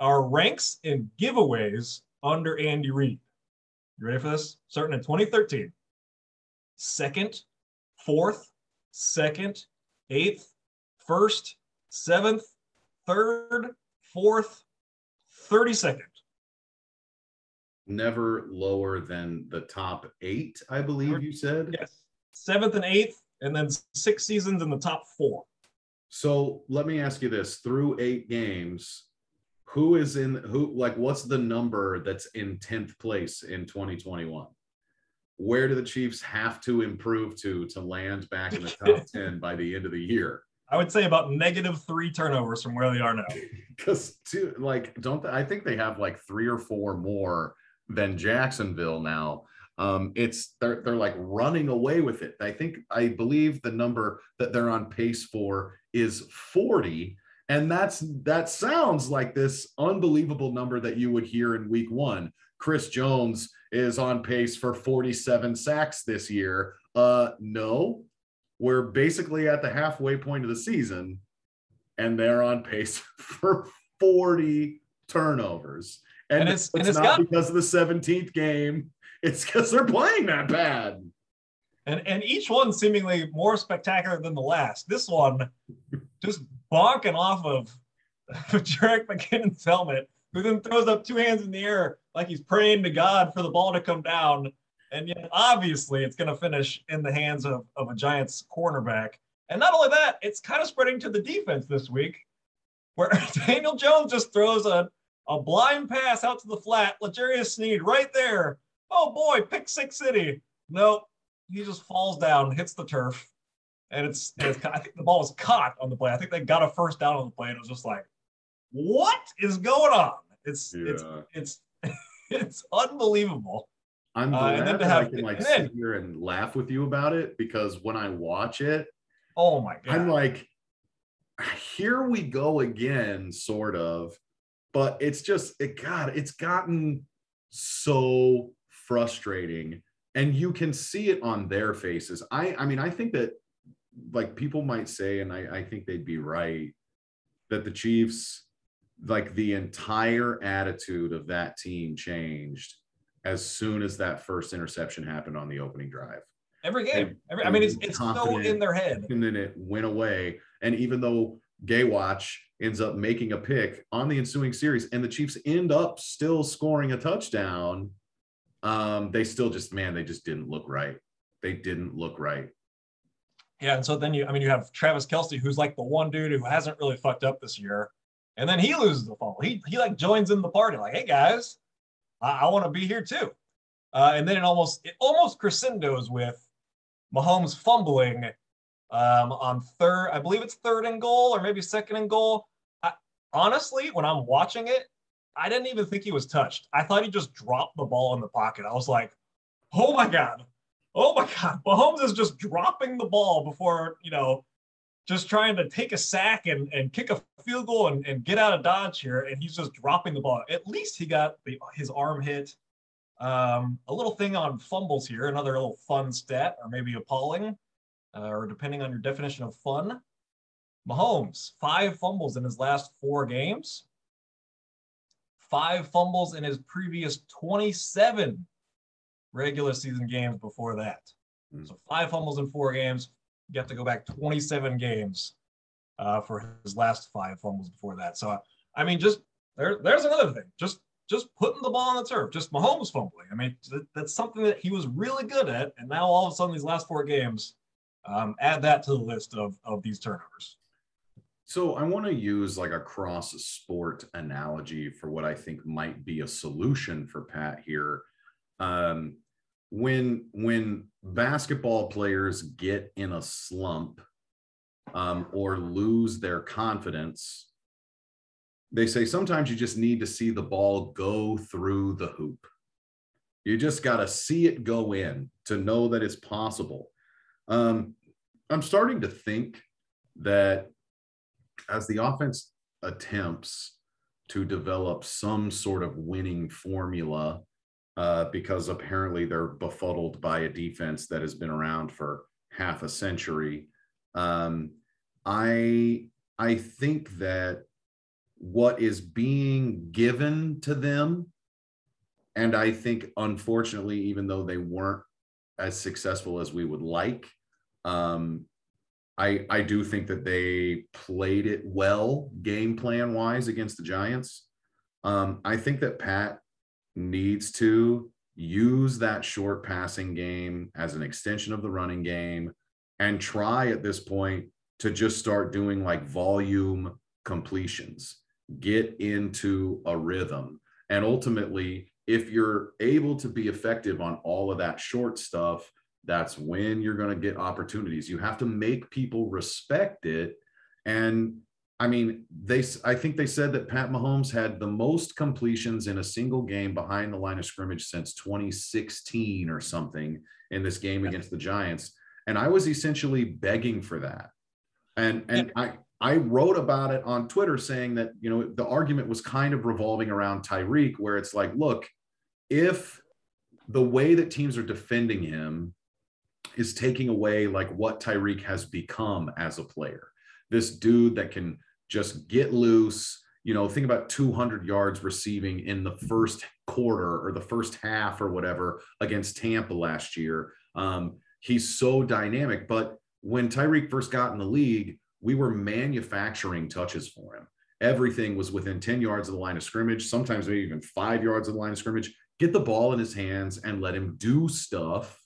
our ranks in giveaways under Andy Reid. You ready for this? Starting in 2013. Second, fourth, second, eighth, first, seventh, third, fourth, 32nd. Never lower than the top eight, I believe you said. Yes. Seventh and eighth, and then six seasons in the top four. So let me ask you this through eight games, who is in who, like, what's the number that's in 10th place in 2021? Where do the Chiefs have to improve to to land back in the top (laughs) 10 by the end of the year? I would say about negative three turnovers from where they are now. (laughs) Because, to like, don't I think they have like three or four more than Jacksonville now? Um, it's they're they're like running away with it. I think I believe the number that they're on pace for is 40. And that's that sounds like this unbelievable number that you would hear in week one. Chris Jones is on pace for 47 sacks this year. Uh no, we're basically at the halfway point of the season, and they're on pace (laughs) for 40 turnovers. And, And it's, it's- and it's not got- because of the 17th game, it's because they're playing that bad. And and each one seemingly more spectacular than the last. This one just bonking off of (laughs) Jerick McKinnon's helmet, who then throws up two hands in the air like he's praying to God for the ball to come down. And yet obviously it's gonna finish in the hands of, of a Giants cornerback. And not only that, it's kind of spreading to the defense this week, where (laughs) Daniel Jones just throws a, a blind pass out to the flat. L'Jarius Sneed right there. Oh boy, pick six city. Nope he just falls down, hits the turf, and it's, it's I think the ball was caught on the play. I think they got a first down on the play, and it was just like, what is going on? It's it's Yeah. it's (laughs) it's unbelievable. I'm Uh, glad and then to that I have- can like then- sit here and laugh with you about it because when I watch it, Oh my god! I'm like, here we go again, sort of. But it's just, it God, it's gotten so frustrating, and you can see it on their faces. I, I mean, I think that like people might say, and I, I think they'd be right, that the Chiefs, like the entire attitude of that team changed as soon as that first interception happened on the opening drive Every game, every, I mean, it's it's so in their head. and then it went away. And even though Gay Watch ends up making a pick on the ensuing series, and the Chiefs end up still scoring a touchdown, um, they still just man, they just didn't look right. They didn't look right. Yeah, and so then you, I mean, you have Travis Kelce, who's like the one dude who hasn't really fucked up this year, and then he loses the fumble. He he like joins in the party, like, hey guys, I, I want to be here too. Uh, and then it almost it almost crescendos with Mahomes fumbling um, on third, I believe it's third and goal or maybe second and goal. I, honestly, when I'm watching it, I didn't even think he was touched. I thought he just dropped the ball in the pocket. I was like, oh my god, oh my god, Mahomes is just dropping the ball before you know, just trying to take a sack and, and kick a field goal and, and get out of dodge here, and he's just dropping the ball. At least he got the, his arm hit. Um, a little thing on fumbles here, another little fun stat, or maybe appalling, uh, or depending on your definition of fun. Mahomes, five fumbles in his last four games, five fumbles in his previous 27 regular season games before that. Mm. So five fumbles in four games. You have to go back 27 games uh, for his last five fumbles before that. So I mean, just there, there's another thing. Just just putting the ball on the turf, just Mahomes fumbling. I mean, that, that's something that he was really good at, and now all of a sudden, these last four games, um, add that to the list of of these turnovers. So I want to use like a cross sport analogy for what I think might be a solution for Pat here. Um, when when basketball players get in a slump um, or lose their confidence, they say sometimes you just need to see the ball go through the hoop. You just got to see it go in to know that it's possible. Um, I'm starting to think that as the offense attempts to develop some sort of winning formula, uh, because apparently they're befuddled by a defense that has been around for half a century. Um, I I think that what is being given to them, and I think unfortunately, even though they weren't as successful as we would like, um, I I do think that they played it well game plan wise against the Giants. Um, I think that Pat needs to use that short passing game as an extension of the running game and try at this point to just start doing like volume completions, get into a rhythm. And ultimately, if you're able to be effective on all of that short stuff, that's when you're going to get opportunities. You have to make people respect it. And I mean, they I think they said that Pat Mahomes had the most completions in a single game behind the line of scrimmage since 2016 or something in this game against the Giants. And I was essentially begging for that. And and I I wrote about it on Twitter saying that, you know, the argument was kind of revolving around Tyreek, where it's like, look, if the way that teams are defending him is taking away like what Tyreek has become as a player. This dude that can just get loose, you know, think about 200 yards receiving in the first quarter or the first half or whatever against Tampa last year. Um, he's so dynamic. But when Tyreek first got in the league, we were manufacturing touches for him. Everything was within 10 yards of the line of scrimmage, sometimes maybe even five yards of the line of scrimmage. Get the ball in his hands and let him do stuff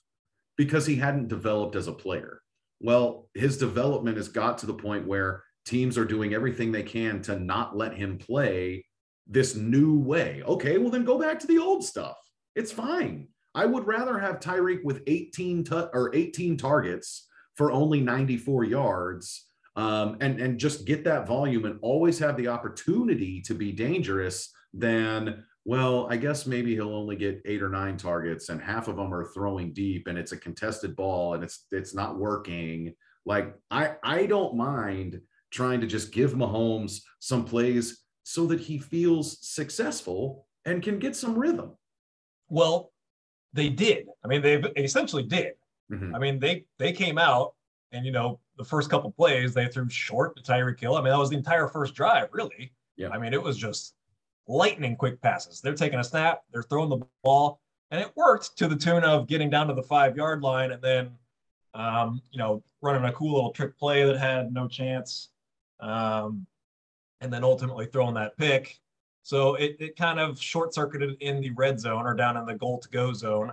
because he hadn't developed as a player. Well, his development has got to the point where teams are doing everything they can to not let him play this new way. Okay, well then go back to the old stuff. It's fine. I would rather have Tyreek with 18 t- or 18 targets for only 94 yards um, and and just get that volume and always have the opportunity to be dangerous than well, I guess maybe he'll only get eight or nine targets, and half of them are throwing deep, and it's a contested ball, and it's it's not working. Like I I don't mind trying to just give Mahomes some plays so that he feels successful and can get some rhythm. Well, they did. I mean, they essentially did. Mhm. I mean, they they came out and you know the first couple plays they threw short to Tyreek Hill. I mean, that was the entire first drive, really. Yeah. I mean, it was just lightning quick passes. They're taking a snap, they're throwing the ball, and it worked to the tune of getting down to the five yard line and then, um, you know, running a cool little trick play that had no chance, um, and then ultimately throwing that pick. So it, it kind of short circuited in the red zone or down in the goal to go zone.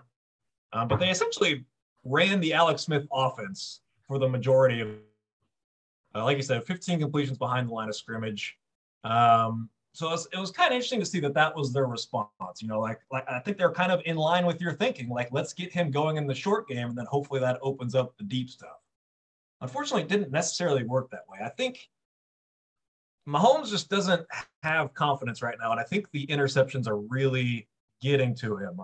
Um, but they essentially ran the Alex Smith offense for the majority of, uh, like you said, 15 completions behind the line of scrimmage. Um, so it was, was kind of interesting to see that that was their response. You know, like like I think they're kind of in line with your thinking. Like let's get him going in the short game, and then hopefully that opens up the deep stuff. Unfortunately, it didn't necessarily work that way. I think Mahomes just doesn't have confidence right now, and I think the interceptions are really getting to him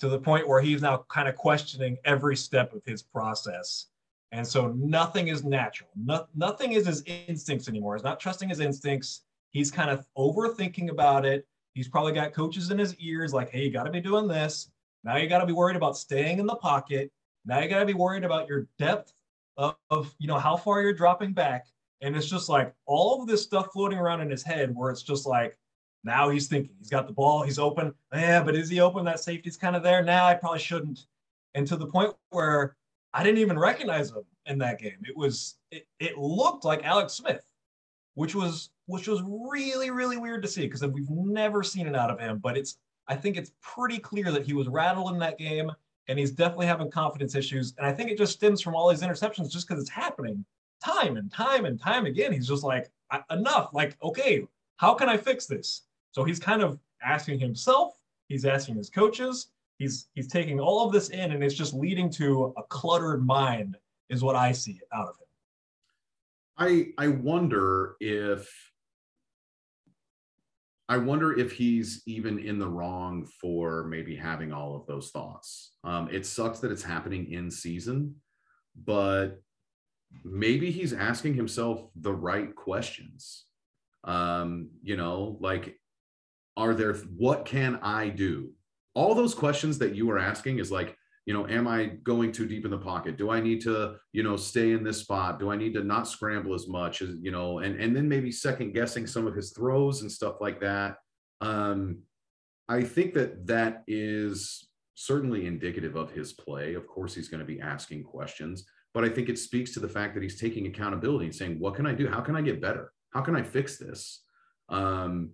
to the point where he's now kind of questioning every step of his process. And so nothing is natural. No, nothing is his instincts anymore. He's not trusting his instincts. He's kind of overthinking about it. He's probably got coaches in his ears like, hey, you got to be doing this. Now you got to be worried about staying in the pocket. Now you got to be worried about your depth of, of, you know, how far you're dropping back. And it's just like all of this stuff floating around in his head where it's just like, now he's thinking he's got the ball, he's open. Yeah, but is he open? That safety's kind of there. Now I probably shouldn't. And to the point where I didn't even recognize him in that game. It was it, it looked like Alex Smith, which was which was really really weird to see because we've never seen it out of him. But it's I think it's pretty clear that he was rattled in that game and he's definitely having confidence issues. And I think it just stems from all these interceptions just because it's happening time and time and time again. He's just like enough. Like okay, how can I fix this? So he's kind of asking himself. He's asking his coaches he's he's taking all of this in and it's just leading to a cluttered mind is what i see out of him i i wonder if i wonder if he's even in the wrong for maybe having all of those thoughts um, it sucks that it's happening in season but maybe he's asking himself the right questions. Um, you know like are there what can i do? All those questions that you are asking is like you know am i going too deep in the pocket? Do i need to you know stay in this spot? Do i need to not scramble as much as you know and and then maybe second guessing some of his throws and stuff like that. Um i think that that is certainly indicative of his play. Of course he's going to be asking questions but i think it speaks to the fact that he's taking accountability and saying what can i do? How can i get better? How can i fix this? Um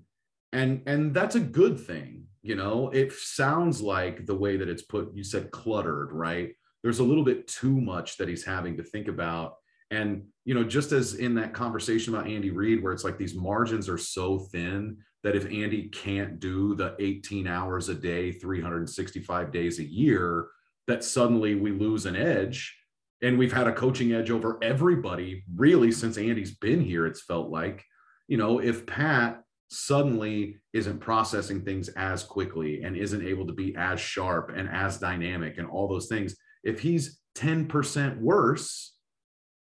and and that's a good thing you know? It sounds like the way that it's put you said cluttered right? There's a little bit too much that he's having to think about. And you know just as in that conversation about andy reid where it's like these margins are so thin that if andy can't do the 18 hours a day 365 days a year that suddenly we lose an edge and we've had a coaching edge over everybody really since andy's been here it's felt like you know if pat suddenly isn't processing things as quickly and isn't able to be as sharp and as dynamic and all those things. If he's 10% worse,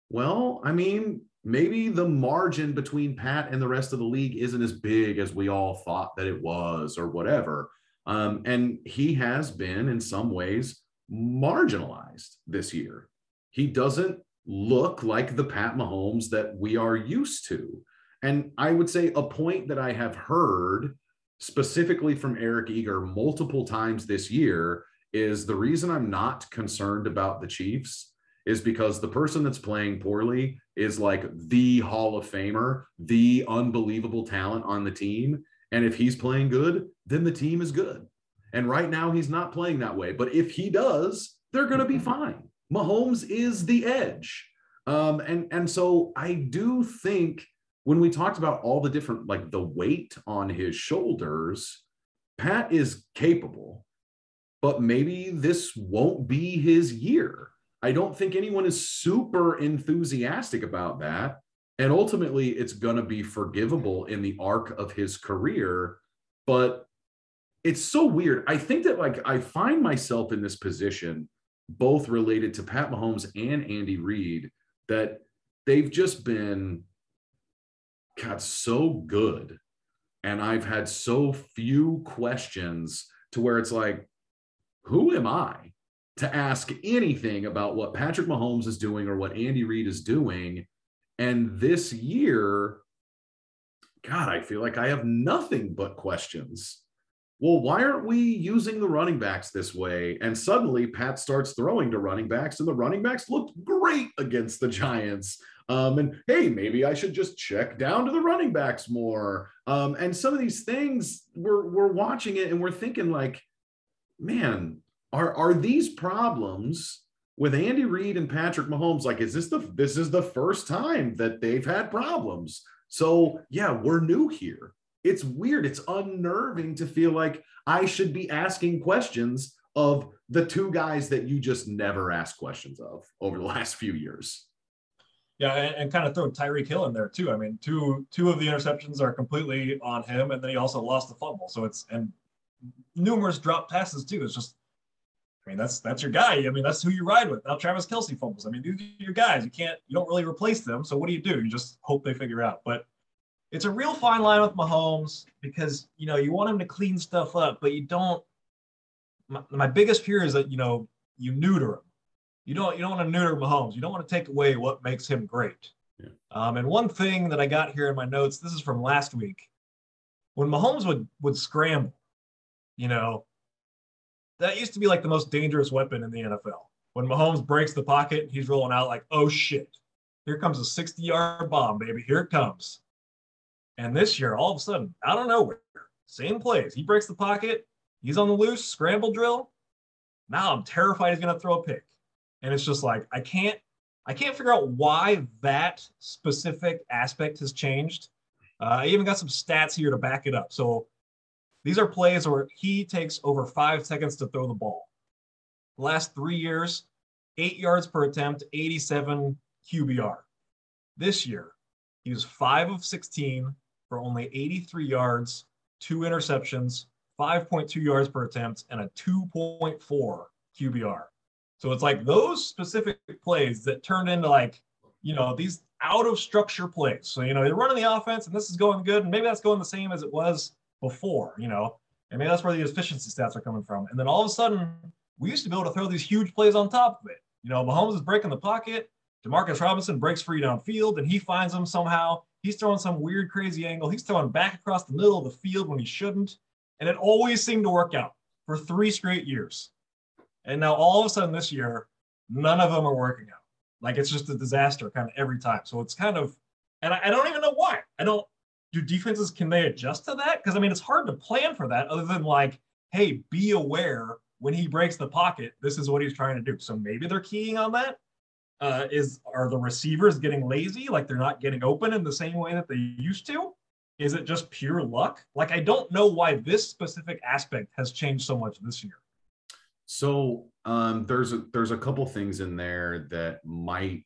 well, I mean, maybe the margin between Pat and the rest of the league isn't as big as we all thought that it was or whatever. Um, and he has been, in some ways, marginalized this year. He doesn't look like the Pat Mahomes that we are used to. And I would say a point that I have heard specifically from Eric Eager multiple times this year is the reason I'm not concerned about the Chiefs is because the person that's playing poorly is like the Hall of Famer, the unbelievable talent on the team. And if he's playing good, then the team is good. And right now he's not playing that way. But if he does, they're going to be (laughs) fine. Mahomes is the edge. Um, and, and so I do think when we talked about all the different, like the weight on his shoulders, Pat is capable, but maybe this won't be his year. I don't think anyone is super enthusiastic about that. And ultimately, it's going to be forgivable in the arc of his career. But it's so weird. I think that, like, I find myself in this position, both related to Pat Mahomes and Andy Reid, that they've just been got so good and I've had so few questions to where it's like, who am I to ask anything about what Patrick Mahomes is doing or what Andy Reid is doing? And this year, God, I feel like I have nothing but questions. Well, why aren't we using the running backs this way? And suddenly Pat starts throwing to running backs, and the running backs looked great against the Giants. Um, and hey, maybe I should just check down to the running backs more. Um, and some of these things, we're we're watching it and we're thinking like, man, are are these problems with Andy Reid and Patrick Mahomes? Like, is this the this is the first time that they've had problems? So yeah, we're new here. It's weird. It's unnerving to feel like I should be asking questions of the two guys that you just never asked questions of over the last few years. Yeah, and, and, kind of throw Tyreek Hill in there too. I mean, two two of the interceptions are completely on him, and then he also lost the fumble. So it's and numerous drop passes too. It's just, I mean, that's that's your guy. I mean, that's who you ride with. Now Travis Kelce fumbles. I mean, these are your guys. You can't, you don't really replace them. So what do you do? You just hope they figure out. But it's a real fine line with Mahomes because you know you want him to clean stuff up, but you don't my, my biggest fear is that you know you neuter him. You don't you don't want to neuter Mahomes. You don't want to take away what makes him great. Yeah. Um, and one thing that I got here in my notes, this is from last week, when Mahomes would would scramble, you know, that used to be like the most dangerous weapon in the NFL. When Mahomes breaks the pocket, he's rolling out like, oh shit, here comes a 60 yard bomb, baby. Here it comes. And this year, all of a sudden, out of nowhere, same plays. He breaks the pocket, he's on the loose, scramble drill. Now I'm terrified he's gonna throw a pick. And it's just like I can't I can't figure out why that specific aspect has changed. Uh, I even got some stats here to back it up. So these are plays where he takes over five seconds to throw the ball. The last three years, eight yards per attempt, 87 QBR. This year, he was five of 16 for only 83 yards, two interceptions, 5.2 yards per attempt, and a 2.4 QBR. So it's like those specific plays that turned into like, you know, these out of structure plays. So, you know, they're running the offense and this is going good. And maybe that's going the same as it was before, you know, and maybe that's where the efficiency stats are coming from. And then all of a sudden, we used to be able to throw these huge plays on top of it. You know, Mahomes is breaking the pocket. Demarcus Robinson breaks free downfield and he finds them somehow. He's throwing some weird, crazy angle. He's throwing back across the middle of the field when he shouldn't. And it always seemed to work out for three straight years. And now all of a sudden this year, none of them are working out. Like it's just a disaster kind of every time. So it's kind of, and I, I don't even know why. I don't, do defenses, can they adjust to that? Because I mean, it's hard to plan for that other than like, hey, be aware when he breaks the pocket, this is what he's trying to do. So maybe they're keying on that. Uh, is are the receivers getting lazy? Like they're not getting open in the same way that they used to? Is it just pure luck? Like I don't know why this specific aspect has changed so much this year. So um, there's a there's a couple things in there that might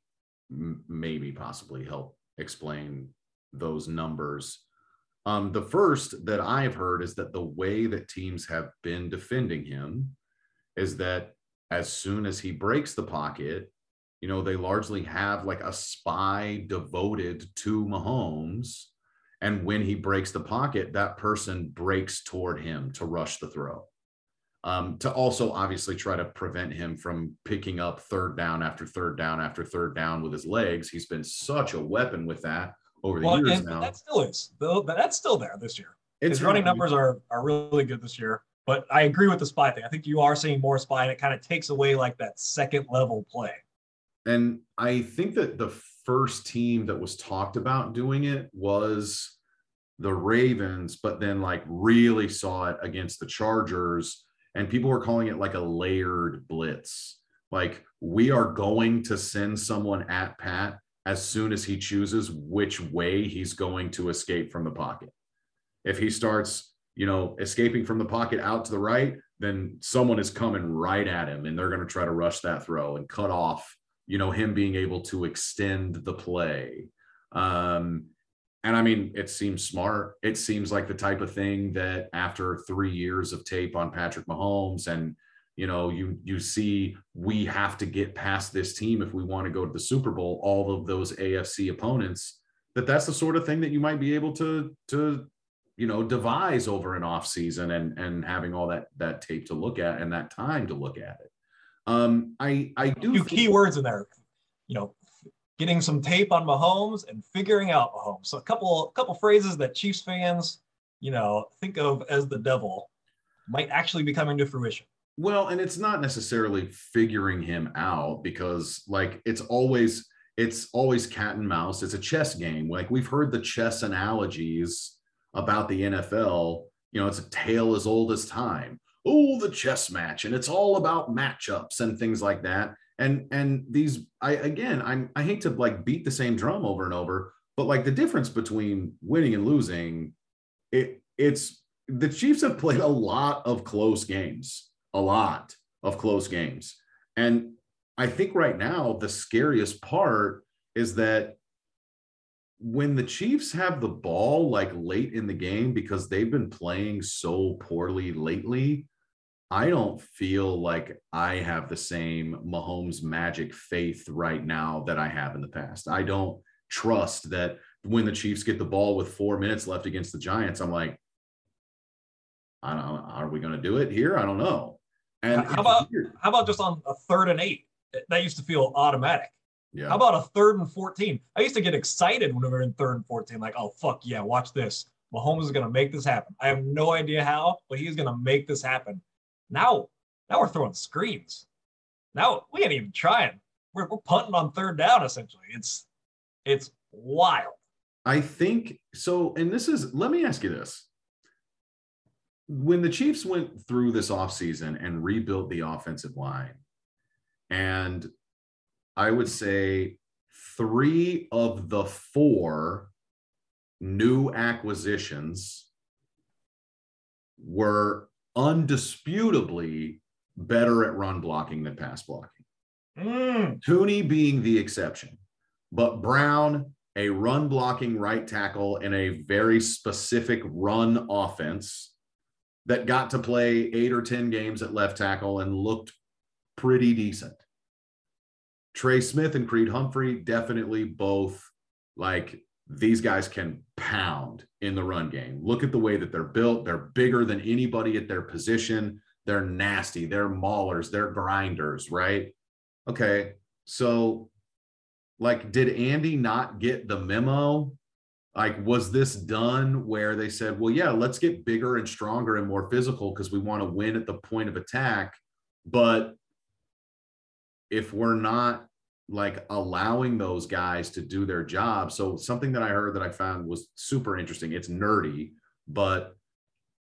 m- maybe possibly help explain those numbers. Um, the first that I've heard is that the way that teams have been defending him is that as soon as he breaks the pocket, you know, they largely have like a spy devoted to Mahomes. And when he breaks the pocket, that person breaks toward him to rush the throw um, to also obviously try to prevent him from picking up third down after third down after third down with his legs. He's been such a weapon with that over the Well, years and now. that still is, though. but That's still there this year. It's His running numbers are are really good this year. But I agree with the spy thing. I think you are seeing more spy, and it kind of takes away like that second level play. And I think that the first team that was talked about doing it was the Ravens, but then like really saw it against the Chargers. And people were calling it like a layered blitz. Like we are going to send someone at Pat as soon as he chooses which way he's going to escape from the pocket. If he starts, you know, escaping from the pocket out to the right, then someone is coming right at him and they're going to try to rush that throw and cut off you know him being able to extend the play. Um and i mean it seems smart. It seems like the type of thing that after three years of tape on patrick mahomes and you know you you see we have to get past this team if we want to go to the super bowl all of those afc opponents that that's the sort of thing that you might be able to to you know devise over an off season and and having all that that tape to look at and that time to look at it um i i do think- key words in there. You know, getting some tape on Mahomes and figuring out Mahomes. So a couple couple phrases that Chiefs fans, you know, think of as the devil might actually be coming to fruition. Well, and it's not necessarily figuring him out because like it's always it's always cat and mouse. It's a chess game. Like we've heard the chess analogies about the NFL, you know, it's a tale as old as time. Oh, the chess match and it's all about matchups and things like that. And and these I again, I'm I hate to like beat the same drum over and over, but like the difference between winning and losing it it's the Chiefs have played a lot of close games a lot of close games. And I think right now, the scariest part is that when the Chiefs have the ball like late in the game because they've been playing so poorly lately, I don't feel like I have the same Mahomes magic faith right now that I have in the past. I don't trust that when the Chiefs get the ball with four minutes left against the Giants, I'm like, I don't are we going to do it here? I don't know. And How about- weird. How about just on a third and eight? That used to feel automatic. yeah. How about a third and 14? I used to get excited when we were in third and 14, like, oh, fuck yeah, watch this. Mahomes is going to make this happen. I have no idea how, but he's going to make this happen. Now, now we're throwing screens. Now we ain't even trying. We're, we're punting on third down, essentially. It's, it's wild. I think so. And this is, let me ask you this. When the Chiefs went through this offseason and rebuilt the offensive line, and I would say three of the four new acquisitions were undisputably better at run blocking than pass blocking. Mm, Thuney being the exception, but Brown, a run blocking right tackle in a very specific run offense that got to play eight or 10 games at left tackle and looked pretty decent. Trey Smith and Creed Humphrey definitely both like these guys can pound in the run game. Look at the way that they're built. They're bigger than anybody at their position. They're nasty. They're maulers. They're grinders, right? Okay. So, like, did Andy not get the memo? Like, was this done where they said, well, yeah, let's get bigger and stronger and more physical because we want to win at the point of attack. But if we're not like allowing those guys to do their job. So something that I heard that I found was super interesting. It's nerdy, but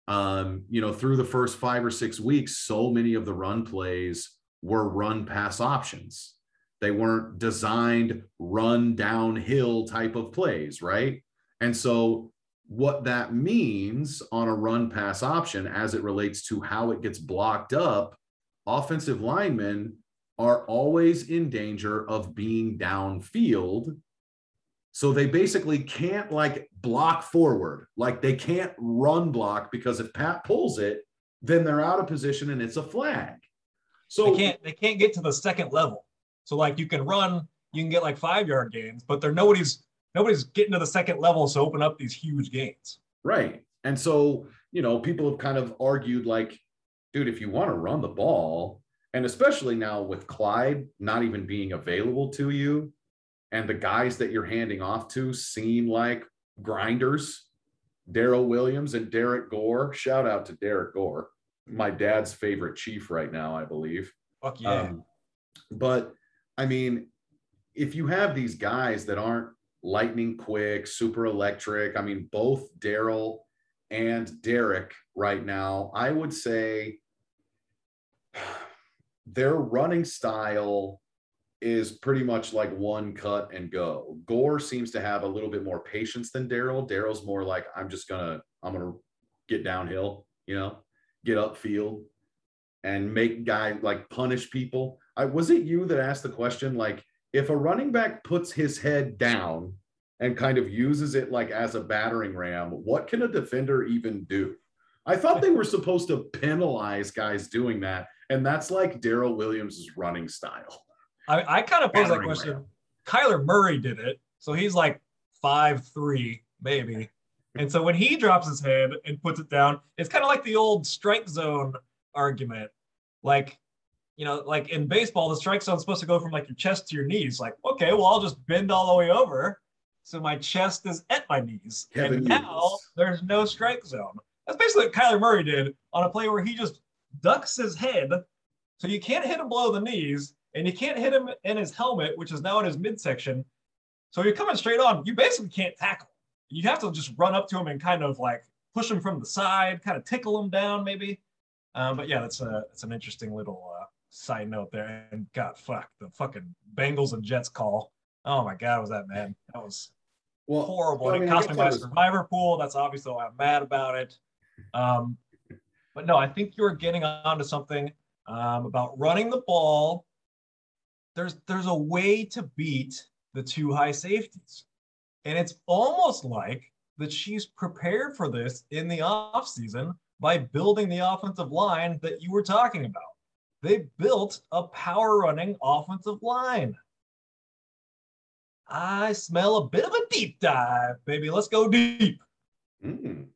um, you know, through the first five or six weeks, so many of the run plays were run pass options. They weren't designed run downhill type of plays, right? And so what that means on a run pass option as it relates to how it gets blocked up, offensive linemen are always in danger of being downfield. So they basically can't like block forward, like they can't run block because if Pat pulls it, then they're out of position and it's a flag. So they can't, they can't get to the second level. So like you can run, you can get like five yard gains, but there nobody's, nobody's getting to the second level to open up these huge gains. Right. And so, you know, people have kind of argued like, dude, if you want to run the ball, and especially now with Clyde not even being available to you, and the guys that you're handing off to seem like grinders, Darrel Williams and Derrick Gore. Shout out to Derrick Gore, my dad's favorite chief right now, I believe. Fuck yeah. Um, but I mean, if you have these guys that aren't lightning quick, super electric, I mean, both Darrel and Derrick right now, I would say their running style is pretty much like one cut and go. Gore seems to have a little bit more patience than Darrel. Darrel's more like, I'm just gonna, I'm gonna get downhill, you know, get upfield and make guy like punish people. I was it you that asked the question like if a running back puts his head down and kind of uses it like as a battering ram, what can a defender even do? I thought they were supposed to penalize guys doing that, and that's like Darrel Williams' running style. I, I kind of pose that question. Kyler Murray did it. So he's like five three, maybe. And so when he drops his head and puts it down, it's kind of like the old strike zone argument. Like, you know, like in baseball, the strike zone's supposed to go from like your chest to your knees. Like, okay, well, I'll just bend all the way over. So my chest is at my knees. Kevin and now there's no strike zone. That's basically what Kyler Murray did on a play where he just ducks his head. So you can't hit him below the knees and you can't hit him in his helmet, which is now in his midsection. So you're coming straight on. You basically can't tackle. You have to just run up to him and kind of like push him from the side, kind of tickle him down, maybe. Um, but yeah, that's a that's an interesting little uh, side note there. And God, fuck the fucking Bengals and Jets call. Oh my God, was that man? That was Well, horrible. I And mean, it cost me my survivor pool. That's obviously why I'm mad about it. Um, but no, I think you were getting onto something um, about running the ball. There's there's a way to beat the two high safeties, and it's almost like the Chiefs prepared for this in the offseason by building the offensive line that you were talking about. They built a power running offensive line. I smell a bit of a deep dive, baby. Let's go deep. mm,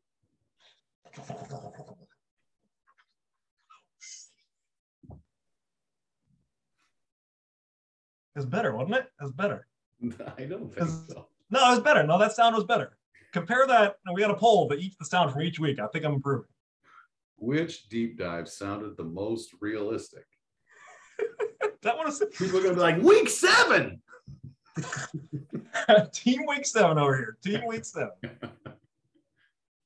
was better, wasn't it? It was better. (laughs) I don't think so. No, it was better. No, that sound was better. Compare that. We got a poll that each the sound from each week. I think I'm improving. Which deep dive sounded the most realistic? (laughs) That one is (laughs) People are gonna be like, week seven. Team Week Seven over here. Team Week Seven.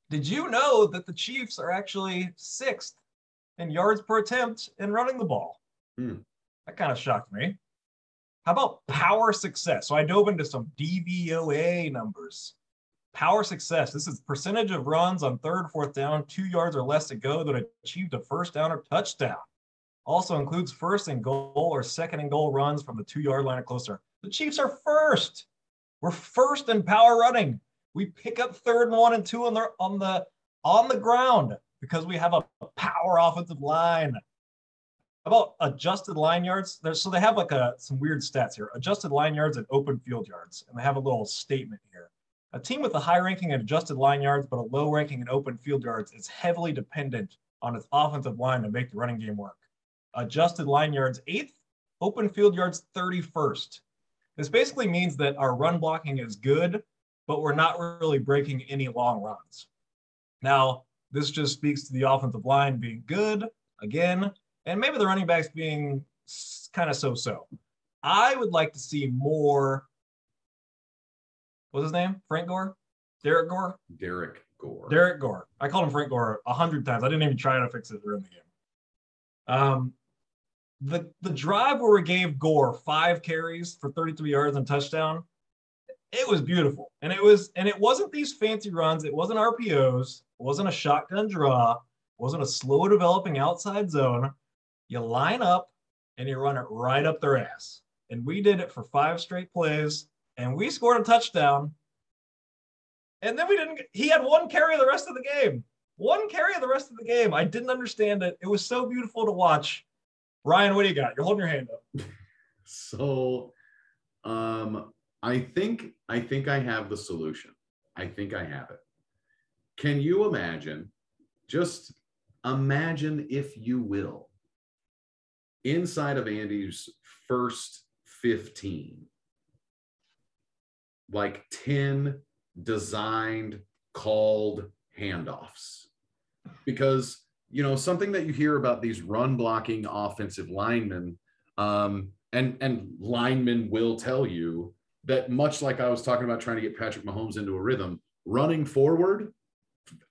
Did you know that the Chiefs are actually sixth in yards per attempt in running the ball? Hmm. That kind of shocked me. How about power success? So I dove into some DVOA numbers. Power success. This is percentage of runs on third, fourth down, two yards or less to go that achieved a first down or touchdown. Also includes first and goal or second and goal runs from the two yard line or closer. The Chiefs are first. We're first in power running. We pick up third and one and two on the on the on the ground because we have a power offensive line. About adjusted line yards? There's so they have like a some weird stats here. Adjusted line yards and open field yards, and they have a little statement here. A team with a high ranking in adjusted line yards but a low ranking in open field yards is heavily dependent on its offensive line to make the running game work. Adjusted line yards eighth, open field yards 31st. This basically means that our run blocking is good, but we're not really breaking any long runs. Now, this just speaks to the offensive line being good again, and maybe the running backs being kind of so so. I would like to see more. What's his name? Frank Gore? Derrick Gore? Derrick Gore. Derrick Gore. I called him Frank Gore a hundred times. I didn't even try to fix it during the game. Um, the the drive where we gave Gore five carries for 33 yards and touchdown, it was beautiful. And it was and it wasn't these fancy runs. It wasn't RPOs. It wasn't a shotgun draw. It wasn't a slow developing outside zone. You line up and you run it right up their ass. And we did it for five straight plays, and we scored a touchdown. And then we didn't. He had one carry the rest of the game. One carry the rest of the game. I didn't understand it. It was so beautiful to watch. Ryan, what do you got? You're holding your hand up. (laughs) So um I think I think I have the solution. I think I have it. Can you imagine just imagine if you will inside of Andy's first 15 like 10 designed called handoffs. Because you know something that you hear about these run blocking offensive linemen um, and and linemen will tell you that much like I was talking about trying to get Patrick Mahomes into a rhythm, running forward,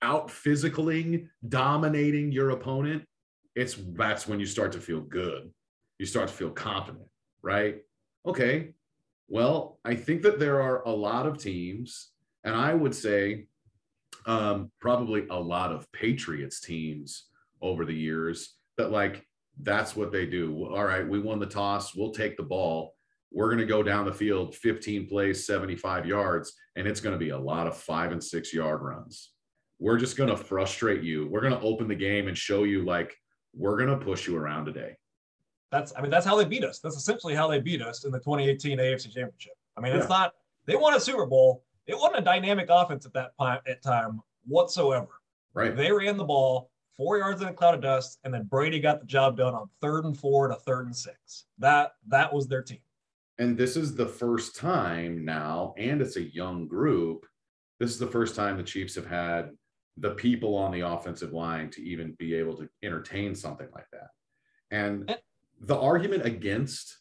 out physicaling, dominating your opponent, it's that's when you start to feel good. You start to feel confident, right? Okay. Well, I think that there are a lot of teams, and I would say um, probably a lot of Patriots teams over the years that like that's what they do. All right, we won the toss. We'll take the ball. We're going to go down the field 15 plays, 75 yards, and it's going to be a lot of five and six yard runs. We're just going to frustrate you. We're going to open the game and show you like we're going to push you around today. That's I mean that's how they beat us. That's essentially how they beat us in the 2018 AFC Championship. I mean, it's Yeah. not they won a Super Bowl. It wasn't a dynamic offense at that time at time whatsoever. Right. They ran the ball four yards in a cloud of dust, and then Brady got the job done on third and four to third and six. That that was their team. And this is the first time now, and it's a young group. This is the first time the Chiefs have had the people on the offensive line to even be able to entertain something like that. And And- the argument against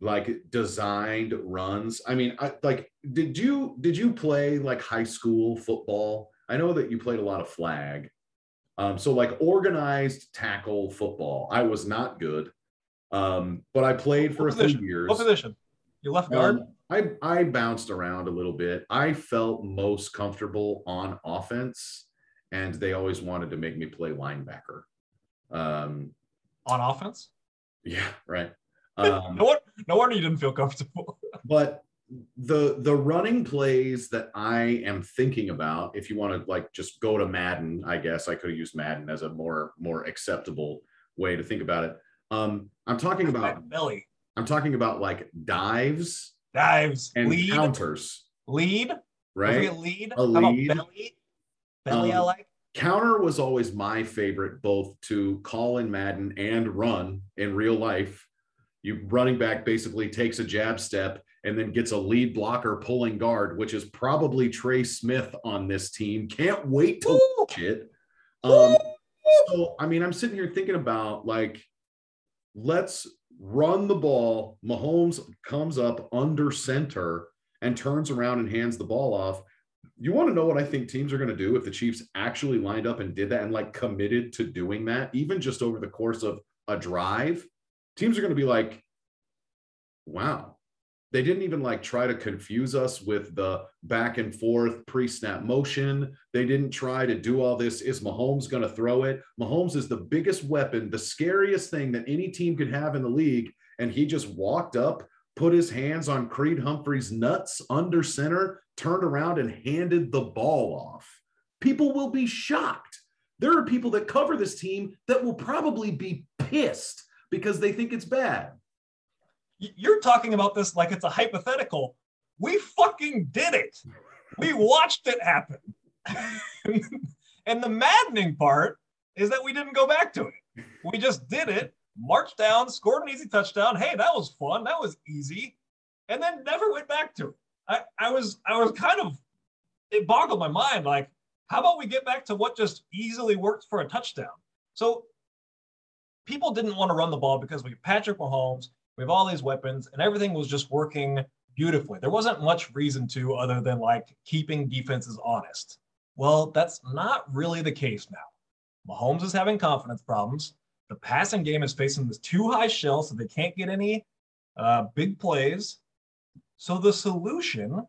like designed runs, I mean, I, like, did you did you play like high school football? I know that you played a lot of flag. Um, so like organized tackle football, I was not good. Um, but I played for What a few position? years. What position? You left guard. Um, I I bounced around a little bit. I felt most comfortable on offense, and they always wanted to make me play linebacker. Um, on offense. yeah, right. (laughs) Um, No, wonder, no wonder you didn't feel comfortable. (laughs) but the the running plays that I am thinking about, if you want to like just go to Madden, I guess I could have used Madden as a more more acceptable way to think about it. Um, I'm talking about belly I'm talking about like dives dives, and lead, counters, lead, right? forget lead. A lead. belly? Belly, I Um, like. counter was always my favorite both to call in madden and run in real life you running back basically takes a jab step and then gets a lead blocker pulling guard, which is probably Trey Smith on this team. Can't wait to watch it. Um, so I mean, I'm sitting here thinking about like, let's run the ball. Mahomes comes up under center and turns around and hands the ball off. You want to know what I think teams are going to do if the Chiefs actually lined up and did that and like committed to doing that, even just over the course of a drive? Teams are going to be like, wow, they didn't even like try to confuse us with the back and forth pre snap motion. They didn't try to do all this. Is Mahomes going to throw it? Mahomes is the biggest weapon, the scariest thing that any team could have in the league. And he just walked up, put his hands on Creed Humphrey's nuts under center, turned around and handed the ball off. People will be shocked. There are people that cover this team that will probably be pissed because they think it's bad. You're talking about this like it's a hypothetical. We fucking did it. We watched it happen. (laughs) and the maddening part is that we didn't go back to it. We just did it, marched down, scored an easy touchdown. Hey, that was fun. That was easy. And then never went back to it. I, I was I was kind of it boggled my mind like how about we get back to what just easily worked for a touchdown? So people didn't want to run the ball because we have Patrick Mahomes, we have all these weapons, and everything was just working beautifully. There wasn't much reason to other than like keeping defenses honest. Well, that's not really the case now. Mahomes is having confidence problems. The passing game is facing this too high shell, so they can't get any uh, big plays. So the solution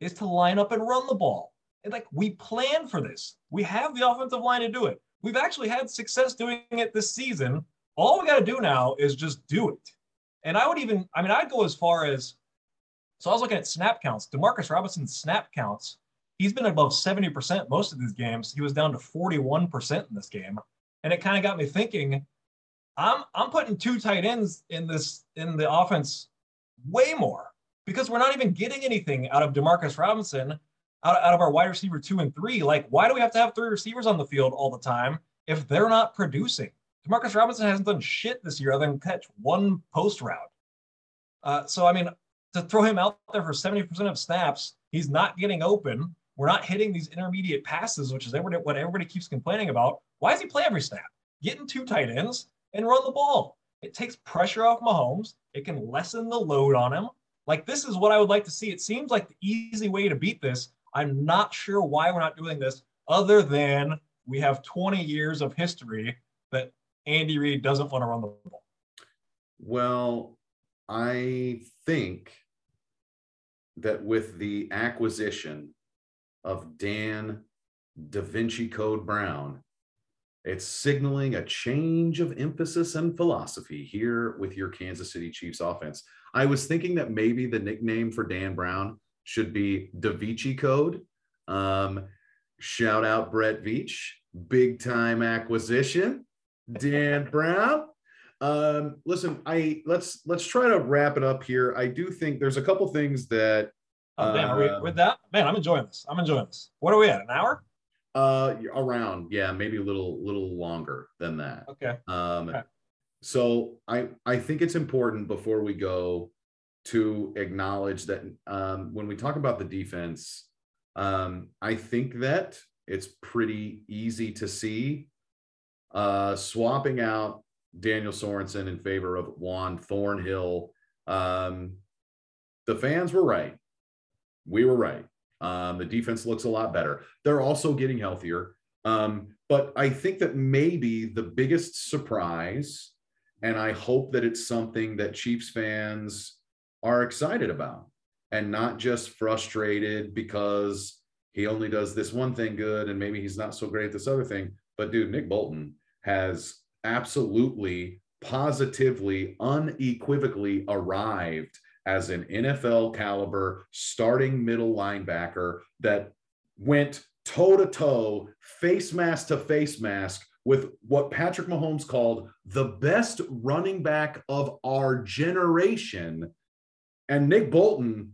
is to line up and run the ball. And like we plan for this. We have the offensive line to do it. We've actually had success doing it this season. All we got to do now is just do it. And I would even, I mean, I'd go as far as, so I was looking at snap counts. Demarcus Robinson's snap counts, he's been above 70% most of these games. He was down to 41% in this game. And it kind of got me thinking, I'm I'm putting two tight ends in this in the offense way more because we're not even getting anything out of Demarcus Robinson, out, out of our wide receiver two and three. Like, why do we have to have three receivers on the field all the time if they're not producing? Demarcus Robinson hasn't done shit this year other than catch one post route. Uh, so, I mean, to throw him out there for 70% of snaps, he's not getting open. We're not hitting these intermediate passes, which is everybody, what everybody keeps complaining about. Why does he play every snap? Get in two tight ends and run the ball. It takes pressure off Mahomes. It can lessen the load on him. Like, this is what I would like to see. It seems like the easy way to beat this. I'm not sure why we're not doing this, other than we have 20 years of history Andy Reid doesn't want to run the ball. Well, I think that with the acquisition of Dan Da Vinci Code Brown, it's signaling a change of emphasis and philosophy here with your Kansas City Chiefs offense. I was thinking that maybe the nickname for Dan Brown should be Da Vinci Code. Um, shout out Brett Veach, big time acquisition. Dan Brown. Um, listen, I let's let's try to wrap it up here. I do think there's a couple things that Oh, damn, are we Uh, with that? Man, I'm enjoying this. I'm enjoying this. What are we at? An hour? uh around, yeah, maybe a little little longer than that. Okay. Um, Okay. so I I think it's important before we go to acknowledge that um, when we talk about the defense, um, I think that it's pretty easy to see uh, swapping out Daniel Sorensen in favor of Juan Thornhill. Um, the fans were right. We were right. Um, the defense looks a lot better. They're also getting healthier. Um, but I think that maybe the biggest surprise, and I hope that it's something that Chiefs fans are excited about and not just frustrated because he only does this one thing good and maybe he's not so great at this other thing. But dude, Nick Bolton has absolutely, positively, unequivocally arrived as an NFL caliber starting middle linebacker that went toe to toe, face mask to face mask with what Patrick Mahomes called the best running back of our generation. And Nick Bolton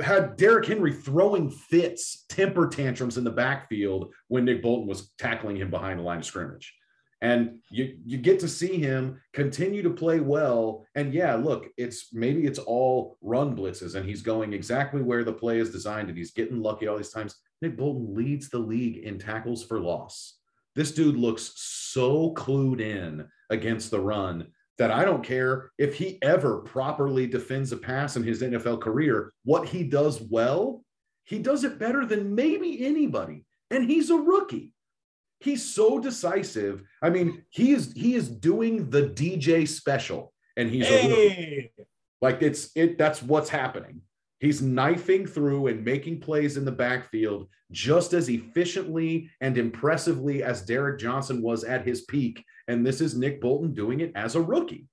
had Derrick Henry throwing fits, temper tantrums in the backfield when Nick Bolton was tackling him behind the line of scrimmage. And you you get to see him continue to play well. And yeah, look, it's maybe it's all run blitzes, and he's going exactly where the play is designed, and he's getting lucky all these times. Nick Bolton leads the league in tackles for loss. This dude looks so clued in against the run that I don't care if he ever properly defends a pass in his NFL career. What he does well, he does it better than maybe anybody. And he's a rookie. He's so decisive. I mean, he is he is doing the DJ special and he's a. Hey, Like it's it that's what's happening. He's knifing through and making plays in the backfield just as efficiently and impressively as Derrick Johnson was at his peak. And this is Nick Bolton doing it as a rookie.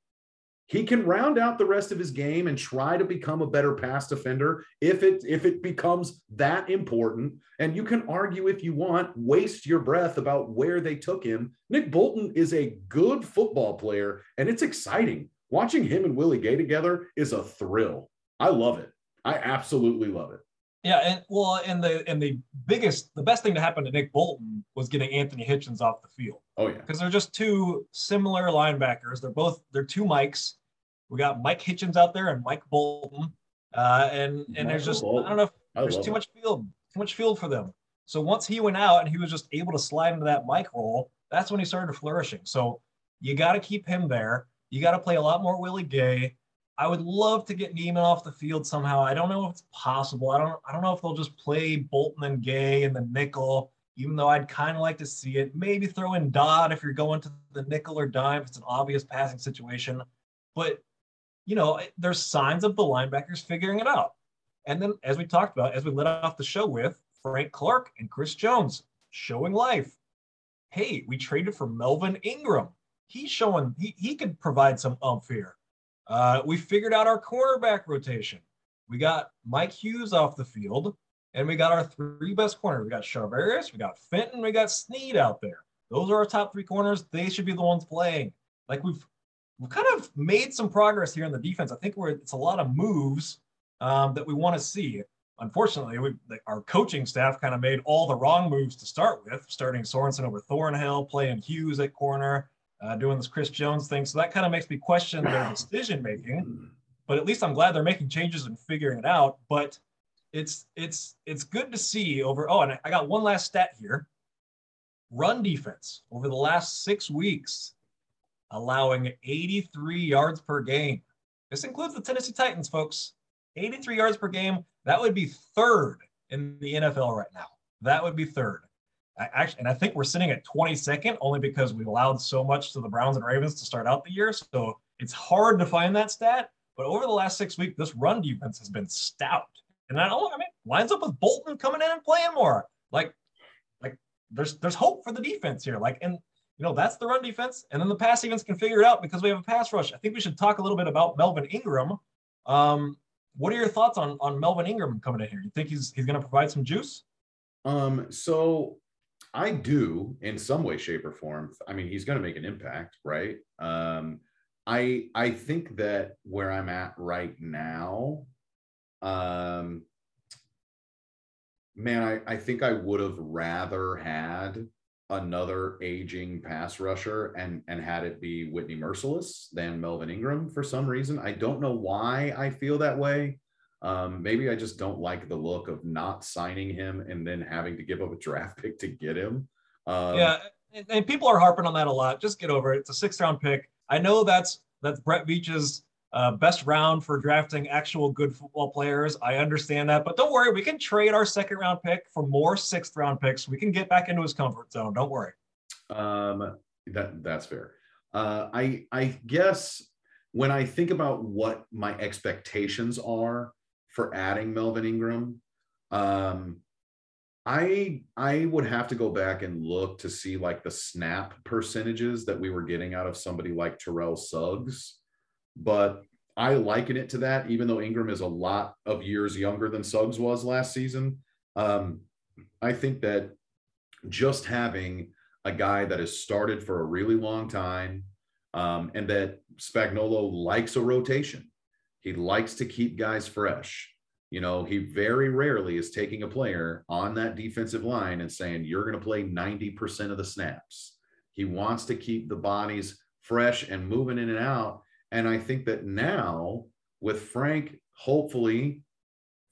He can round out the rest of his game and try to become a better pass defender if it if it becomes that important. And you can argue if you want, waste your breath about where they took him. Nick Bolton is a good football player, and it's exciting. Watching him and Willie Gay together is a thrill. I love it. I absolutely love it. Yeah, and well, and the and the biggest, the best thing to happen to Nick Bolton was getting Anthony Hitchens off the field Oh yeah. because they're just two similar linebackers. They're both they're two Mikes. We got Mike Hitchens out there and Mike Bolton, uh, and and there's just Bolton. I don't know if there's too much field, too much field for them. So once he went out and he was just able to slide into that Mike role, that's when he started flourishing. So you got to keep him there. You got to play a lot more Willie Gay. I would love to get Niemann off the field somehow. I don't know if it's possible. I don't. I don't know if they'll just play Bolton and Gay and the nickel. Even though I'd kind of like to see it. Maybe throw in Dodd if you're going to the nickel or dime. If it's an obvious passing situation. But you know, there's signs of the linebackers figuring it out. And then, as we talked about, as we let off the show with Frank Clark and Chris Jones showing life. Hey, we traded for Melvin Ingram. He's showing he, he could provide some umph here. Uh, we figured out our cornerback rotation. We got Mike Hughes off the field, and we got our three best corners. We got Charvarius, we got Fenton, we got Sneed out there. Those are our top three corners. They should be the ones playing. Like we've we've kind of made some progress here in the defense. I think we're it's a lot of moves um, that we want to see. Unfortunately, we like, our coaching staff kind of made all the wrong moves to start with, starting Sorensen over Thornhill, playing Hughes at corner, uh, doing this Chris Jones thing. So that kind of makes me question their decision making. But at least I'm glad they're making changes and figuring it out. But it's it's it's good to see over. Oh, and I- got one last stat here. Run defense over the last six weeks, allowing 83 yards per game. This includes the Tennessee Titans, folks. 83 yards per game. That would be third in the NFL right now. That would be third. I actually, and I think we're sitting at 22nd only because we've allowed so much to the Browns and Ravens to start out the year. So it's hard to find that stat. But over the last six weeks, this run defense has been stout. And I don't, I mean, lines up with Bolton coming in and playing more. Like, like there's there's hope for the defense here. Like, and you know, that's the run defense. And then the pass defense can figure it out because we have a pass rush. I think we should talk a little bit about Melvin Ingram. Um, what are your thoughts on on Melvin Ingram coming in here? You think he's he's going to provide some juice? Um, so I do in some way, shape, or form. I mean, he's going to make an impact, right? Um, I I think that where I'm at right now, um, man, I I think I would have rather had another aging pass rusher and and had it be Whitney Mercilus than Melvin Ingram for some reason. I don't know why I feel that way. Um, maybe I just don't like the look of not signing him and then having to give up a draft (laughs) pick to get him. Um, yeah, and, and people are harping on that a lot. Just get over it. It's a sixth round pick. I know that's that's Brett Veach's uh, best round for drafting actual good football players. I understand that, but don't worry. We can trade our second round pick for more sixth round picks. We can get back into his comfort zone. Don't worry. Um, that that's fair. Uh, I I guess when I think about what my expectations are for adding Melvin Ingram, um, I I would have to go back and look to see like the snap percentages that we were getting out of somebody like Terrell Suggs, but I liken it to that, even though Ingram is a lot of years younger than Suggs was last season. Um, I think that just having a guy that has started for a really long time um, and that Spagnuolo likes a rotation. He likes to keep guys fresh. You know, he very rarely is taking a player on that defensive line and saying, you're going to play 90% of the snaps. He wants to keep the bodies fresh and moving in and out. And I think that now with Frank, hopefully,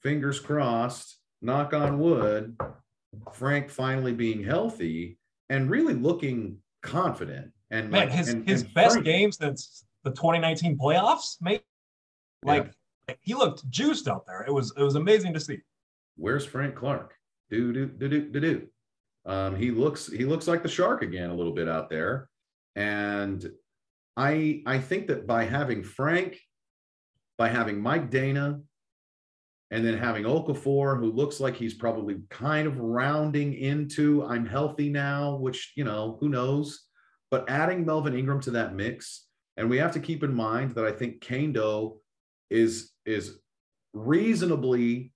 fingers crossed, knock on wood, Frank finally being healthy and really looking confident. And Man, like- his and- his and best Frank- game since the 2019 playoffs, mate. Yeah. Like he looked juiced out there. It was it was amazing to see. where's Frank Clark? Do do do do do do. Um, he looks he looks like the shark again a little bit out there, and I I think that by having Frank, by having Mike Danna, and then having Okafor, who looks like he's probably kind of rounding into I'm healthy now, which you know who knows, but adding Melvin Ingram to that mix, and we have to keep in mind that I think Kaindoh is is reasonably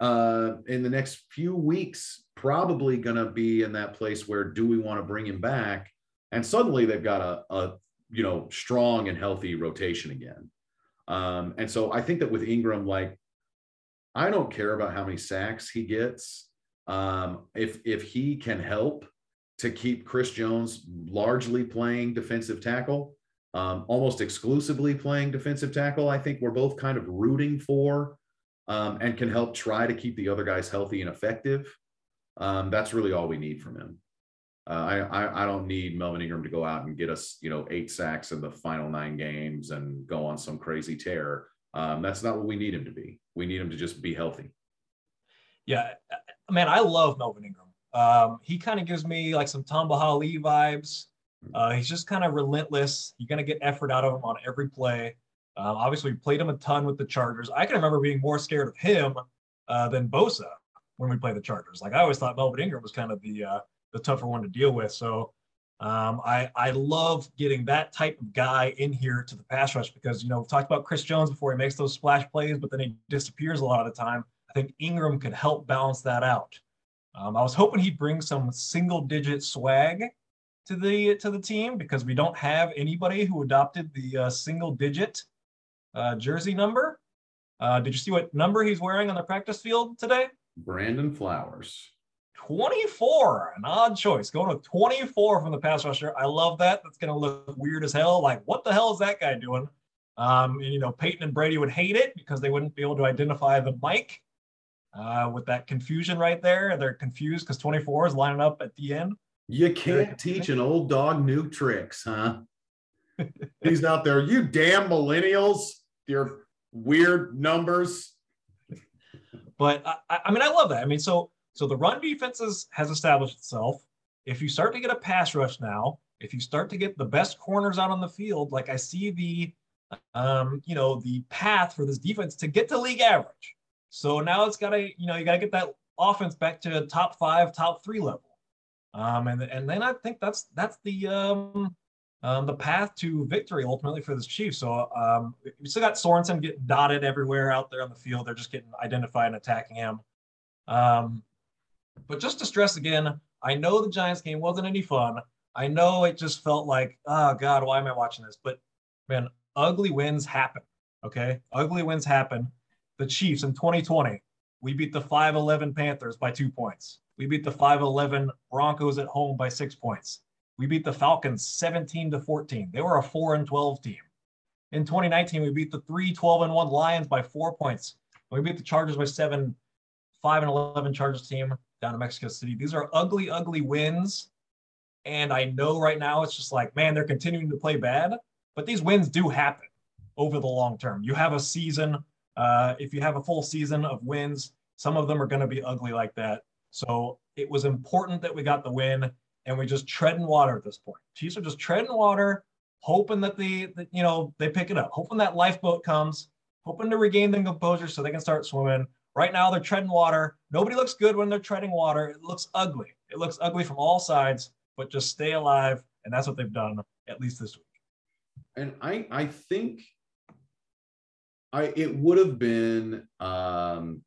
uh, in the next few weeks, probably going to be in that place where do we want to bring him back? And suddenly they've got a, a you know strong and healthy rotation again. Um, and so I think that with Ingram, like I don't care about how many sacks he gets. Um, if if he can help to keep Chris Jones largely playing defensive tackle, um, almost exclusively playing defensive tackle, I think we're both kind of rooting for um, and can help try to keep the other guys healthy and effective. Um, that's really all we need from him. Uh, I, I I don't need Melvin Ingram to go out and get us you know eight sacks in the final nine games and go on some crazy tear. Um, that's not what we need him to be. We need him to just be healthy. Yeah, uh, man, I love Melvin Ingram. Um, he kind of gives me like some Tamba Hali vibes. Uh, he's just kind of relentless. You're gonna get effort out of him on every play. Um, obviously, we played him a ton with the Chargers. I can remember being more scared of him uh, than Bosa when we played the Chargers. Like I always thought Melvin Ingram was kind of the uh, the tougher one to deal with. So um, I I love getting that type of guy in here to the pass rush because you know we've talked about Chris Jones before he makes those splash plays, but then he disappears a lot of the time. I think Ingram could help balance that out. Um, I was hoping he'd bring some single digit swag to the to the team because we don't have anybody who adopted the uh, single digit uh, jersey number. Uh, did you see what number he's wearing on the practice field today? Brandon Flowers. 24, an odd choice. Going with 24 from the pass rusher. I love that. That's going to look weird as hell. Like, what the hell is that guy doing? Um, and, you know, Peyton and Brady would hate it because they wouldn't be able to identify the mic uh, with that confusion right there. They're confused because 24 is lining up at the end. You can't teach an old dog new tricks, huh? He's out there, you damn millennials, your weird numbers. But I, I mean, I love that. I mean, so so the run defense is, has established itself. If you start to get a pass rush now, if you start to get the best corners out on the field, like I see the, um, you know, the path for this defense to get to league average. So now it's got to, you know, you got to get that offense back to top five, top three level. Um, and and then I think that's that's the um, um, the path to victory ultimately for this Chiefs. So um, we still got Sorensen getting dotted everywhere out there on the field. They're just getting identified and attacking him. Um, but just to stress again, I know the Giants game wasn't any fun. I know it just felt like, oh God, why am I watching this? But man, ugly wins happen. Okay, ugly wins happen. The Chiefs in 2020, we beat the 5'11 Panthers by two points. We beat the 5'11 Broncos at home by six points. We beat the Falcons 17 to 14. They were a 4 and 12 team. In 2019, we beat the 3 12 and 1 Lions by four points. We beat the Chargers by seven, 5 and 11 Chargers team down in Mexico City. These are ugly, ugly wins. And I know right now it's just like, man, they're continuing to play bad, but these wins do happen over the long term. You have a season, uh, if you have a full season of wins, some of them are going to be ugly like that. So it was important that we got the win and we just treading water at this point. Chiefs are just treading water, hoping that the that, you know they pick it up, hoping that lifeboat comes, hoping to regain their composure so they can start swimming. Right now they're treading water. Nobody looks good when they're treading water. It looks ugly. It looks ugly from all sides, but just stay alive, and that's what they've done at least this week. And I I think I it would have been um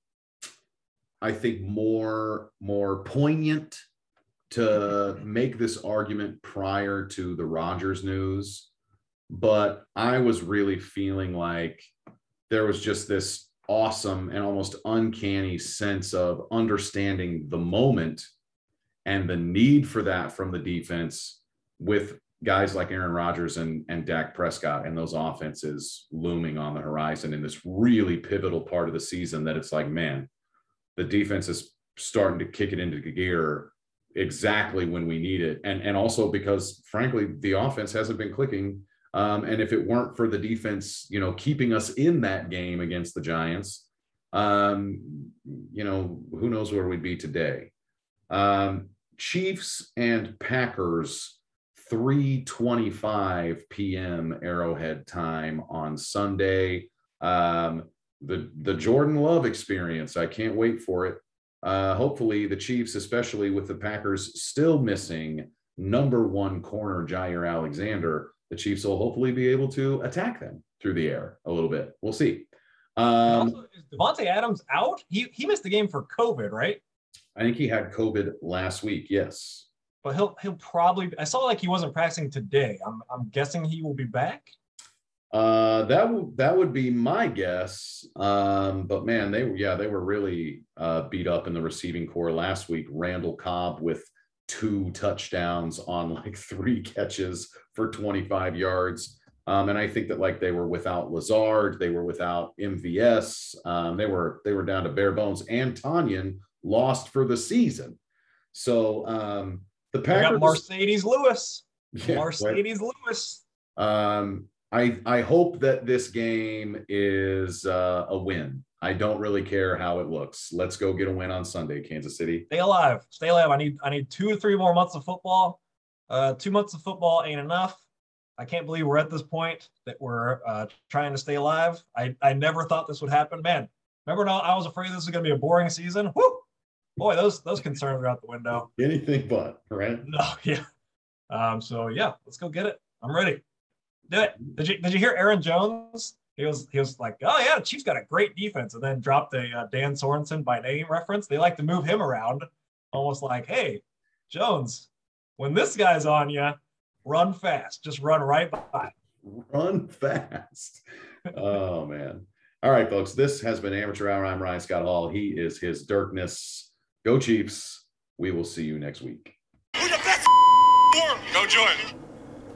I think more more poignant to make this argument prior to the Rodgers news, but I was really feeling like there was just this awesome and almost uncanny sense of understanding the moment and the need for that from the defense with guys like Aaron Rodgers and, and Dak Prescott and those offenses looming on the horizon in this really pivotal part of the season that it's like, man, the defense is starting to kick it into gear exactly when we need it. And, and also because frankly, the offense hasn't been clicking. Um, and if it weren't for the defense, you know, keeping us in that game against the Giants, um, you know, who knows where we'd be today. Um, Chiefs and Packers 3:25 p.m. Arrowhead time on Sunday. Um, the the Jordan Love experience. I can't wait for it. Uh, hopefully, the Chiefs, especially with the Packers still missing number one corner Jaire Alexander, the Chiefs will hopefully be able to attack them through the air a little bit. We'll see. Um, also, is Davante Adams out? He he missed the game for COVID, right? I think he had COVID last week. Yes. But he'll he'll probably. I saw like he wasn't practicing today. I'm I'm guessing he will be back. Uh, that would that would be my guess. Um, but man, they yeah they were really uh, beat up in the receiving corps last week. Randall Cobb with two touchdowns on like (laughs) three catches for 25 yards. Um, and I think that like they were without Lazard, they were without MVS, um, they were they were down to bare bones. And Tonyan lost for the season. So um, the Packers, Marcedes Lewis. (laughs) Yeah, right. Marcedes Lewis. Um, I I hope that this game is uh, a win. I don't really care how it looks. Let's go get a win on Sunday, Kansas City. Stay alive. Stay alive. I need I need two or three more months of football. Uh, two months of football ain't enough. I can't believe we're at this point that we're uh, trying to stay alive. I, I never thought this would happen. Man, remember now I was afraid this was gonna be a boring season. Whoo! Boy, those those concerns are out the window. Anything but, right? (laughs) No, yeah. Um, so yeah, let's go get it. I'm ready. Do it. Did you did you hear Aaron Jones? He was he was like, oh yeah, Chiefs got a great defense, and then dropped a uh, Dan Sorensen by name reference. They like to move him around, almost like, hey, Jones, when this guy's on you, run fast, just run right by. Run fast. oh man. All right, folks. This has been Amateur Hour. I'm Ryan Scott Hall. He is his Dirkness. Go Chiefs. We will see you next week. Who the best? (laughs) Go Jordan.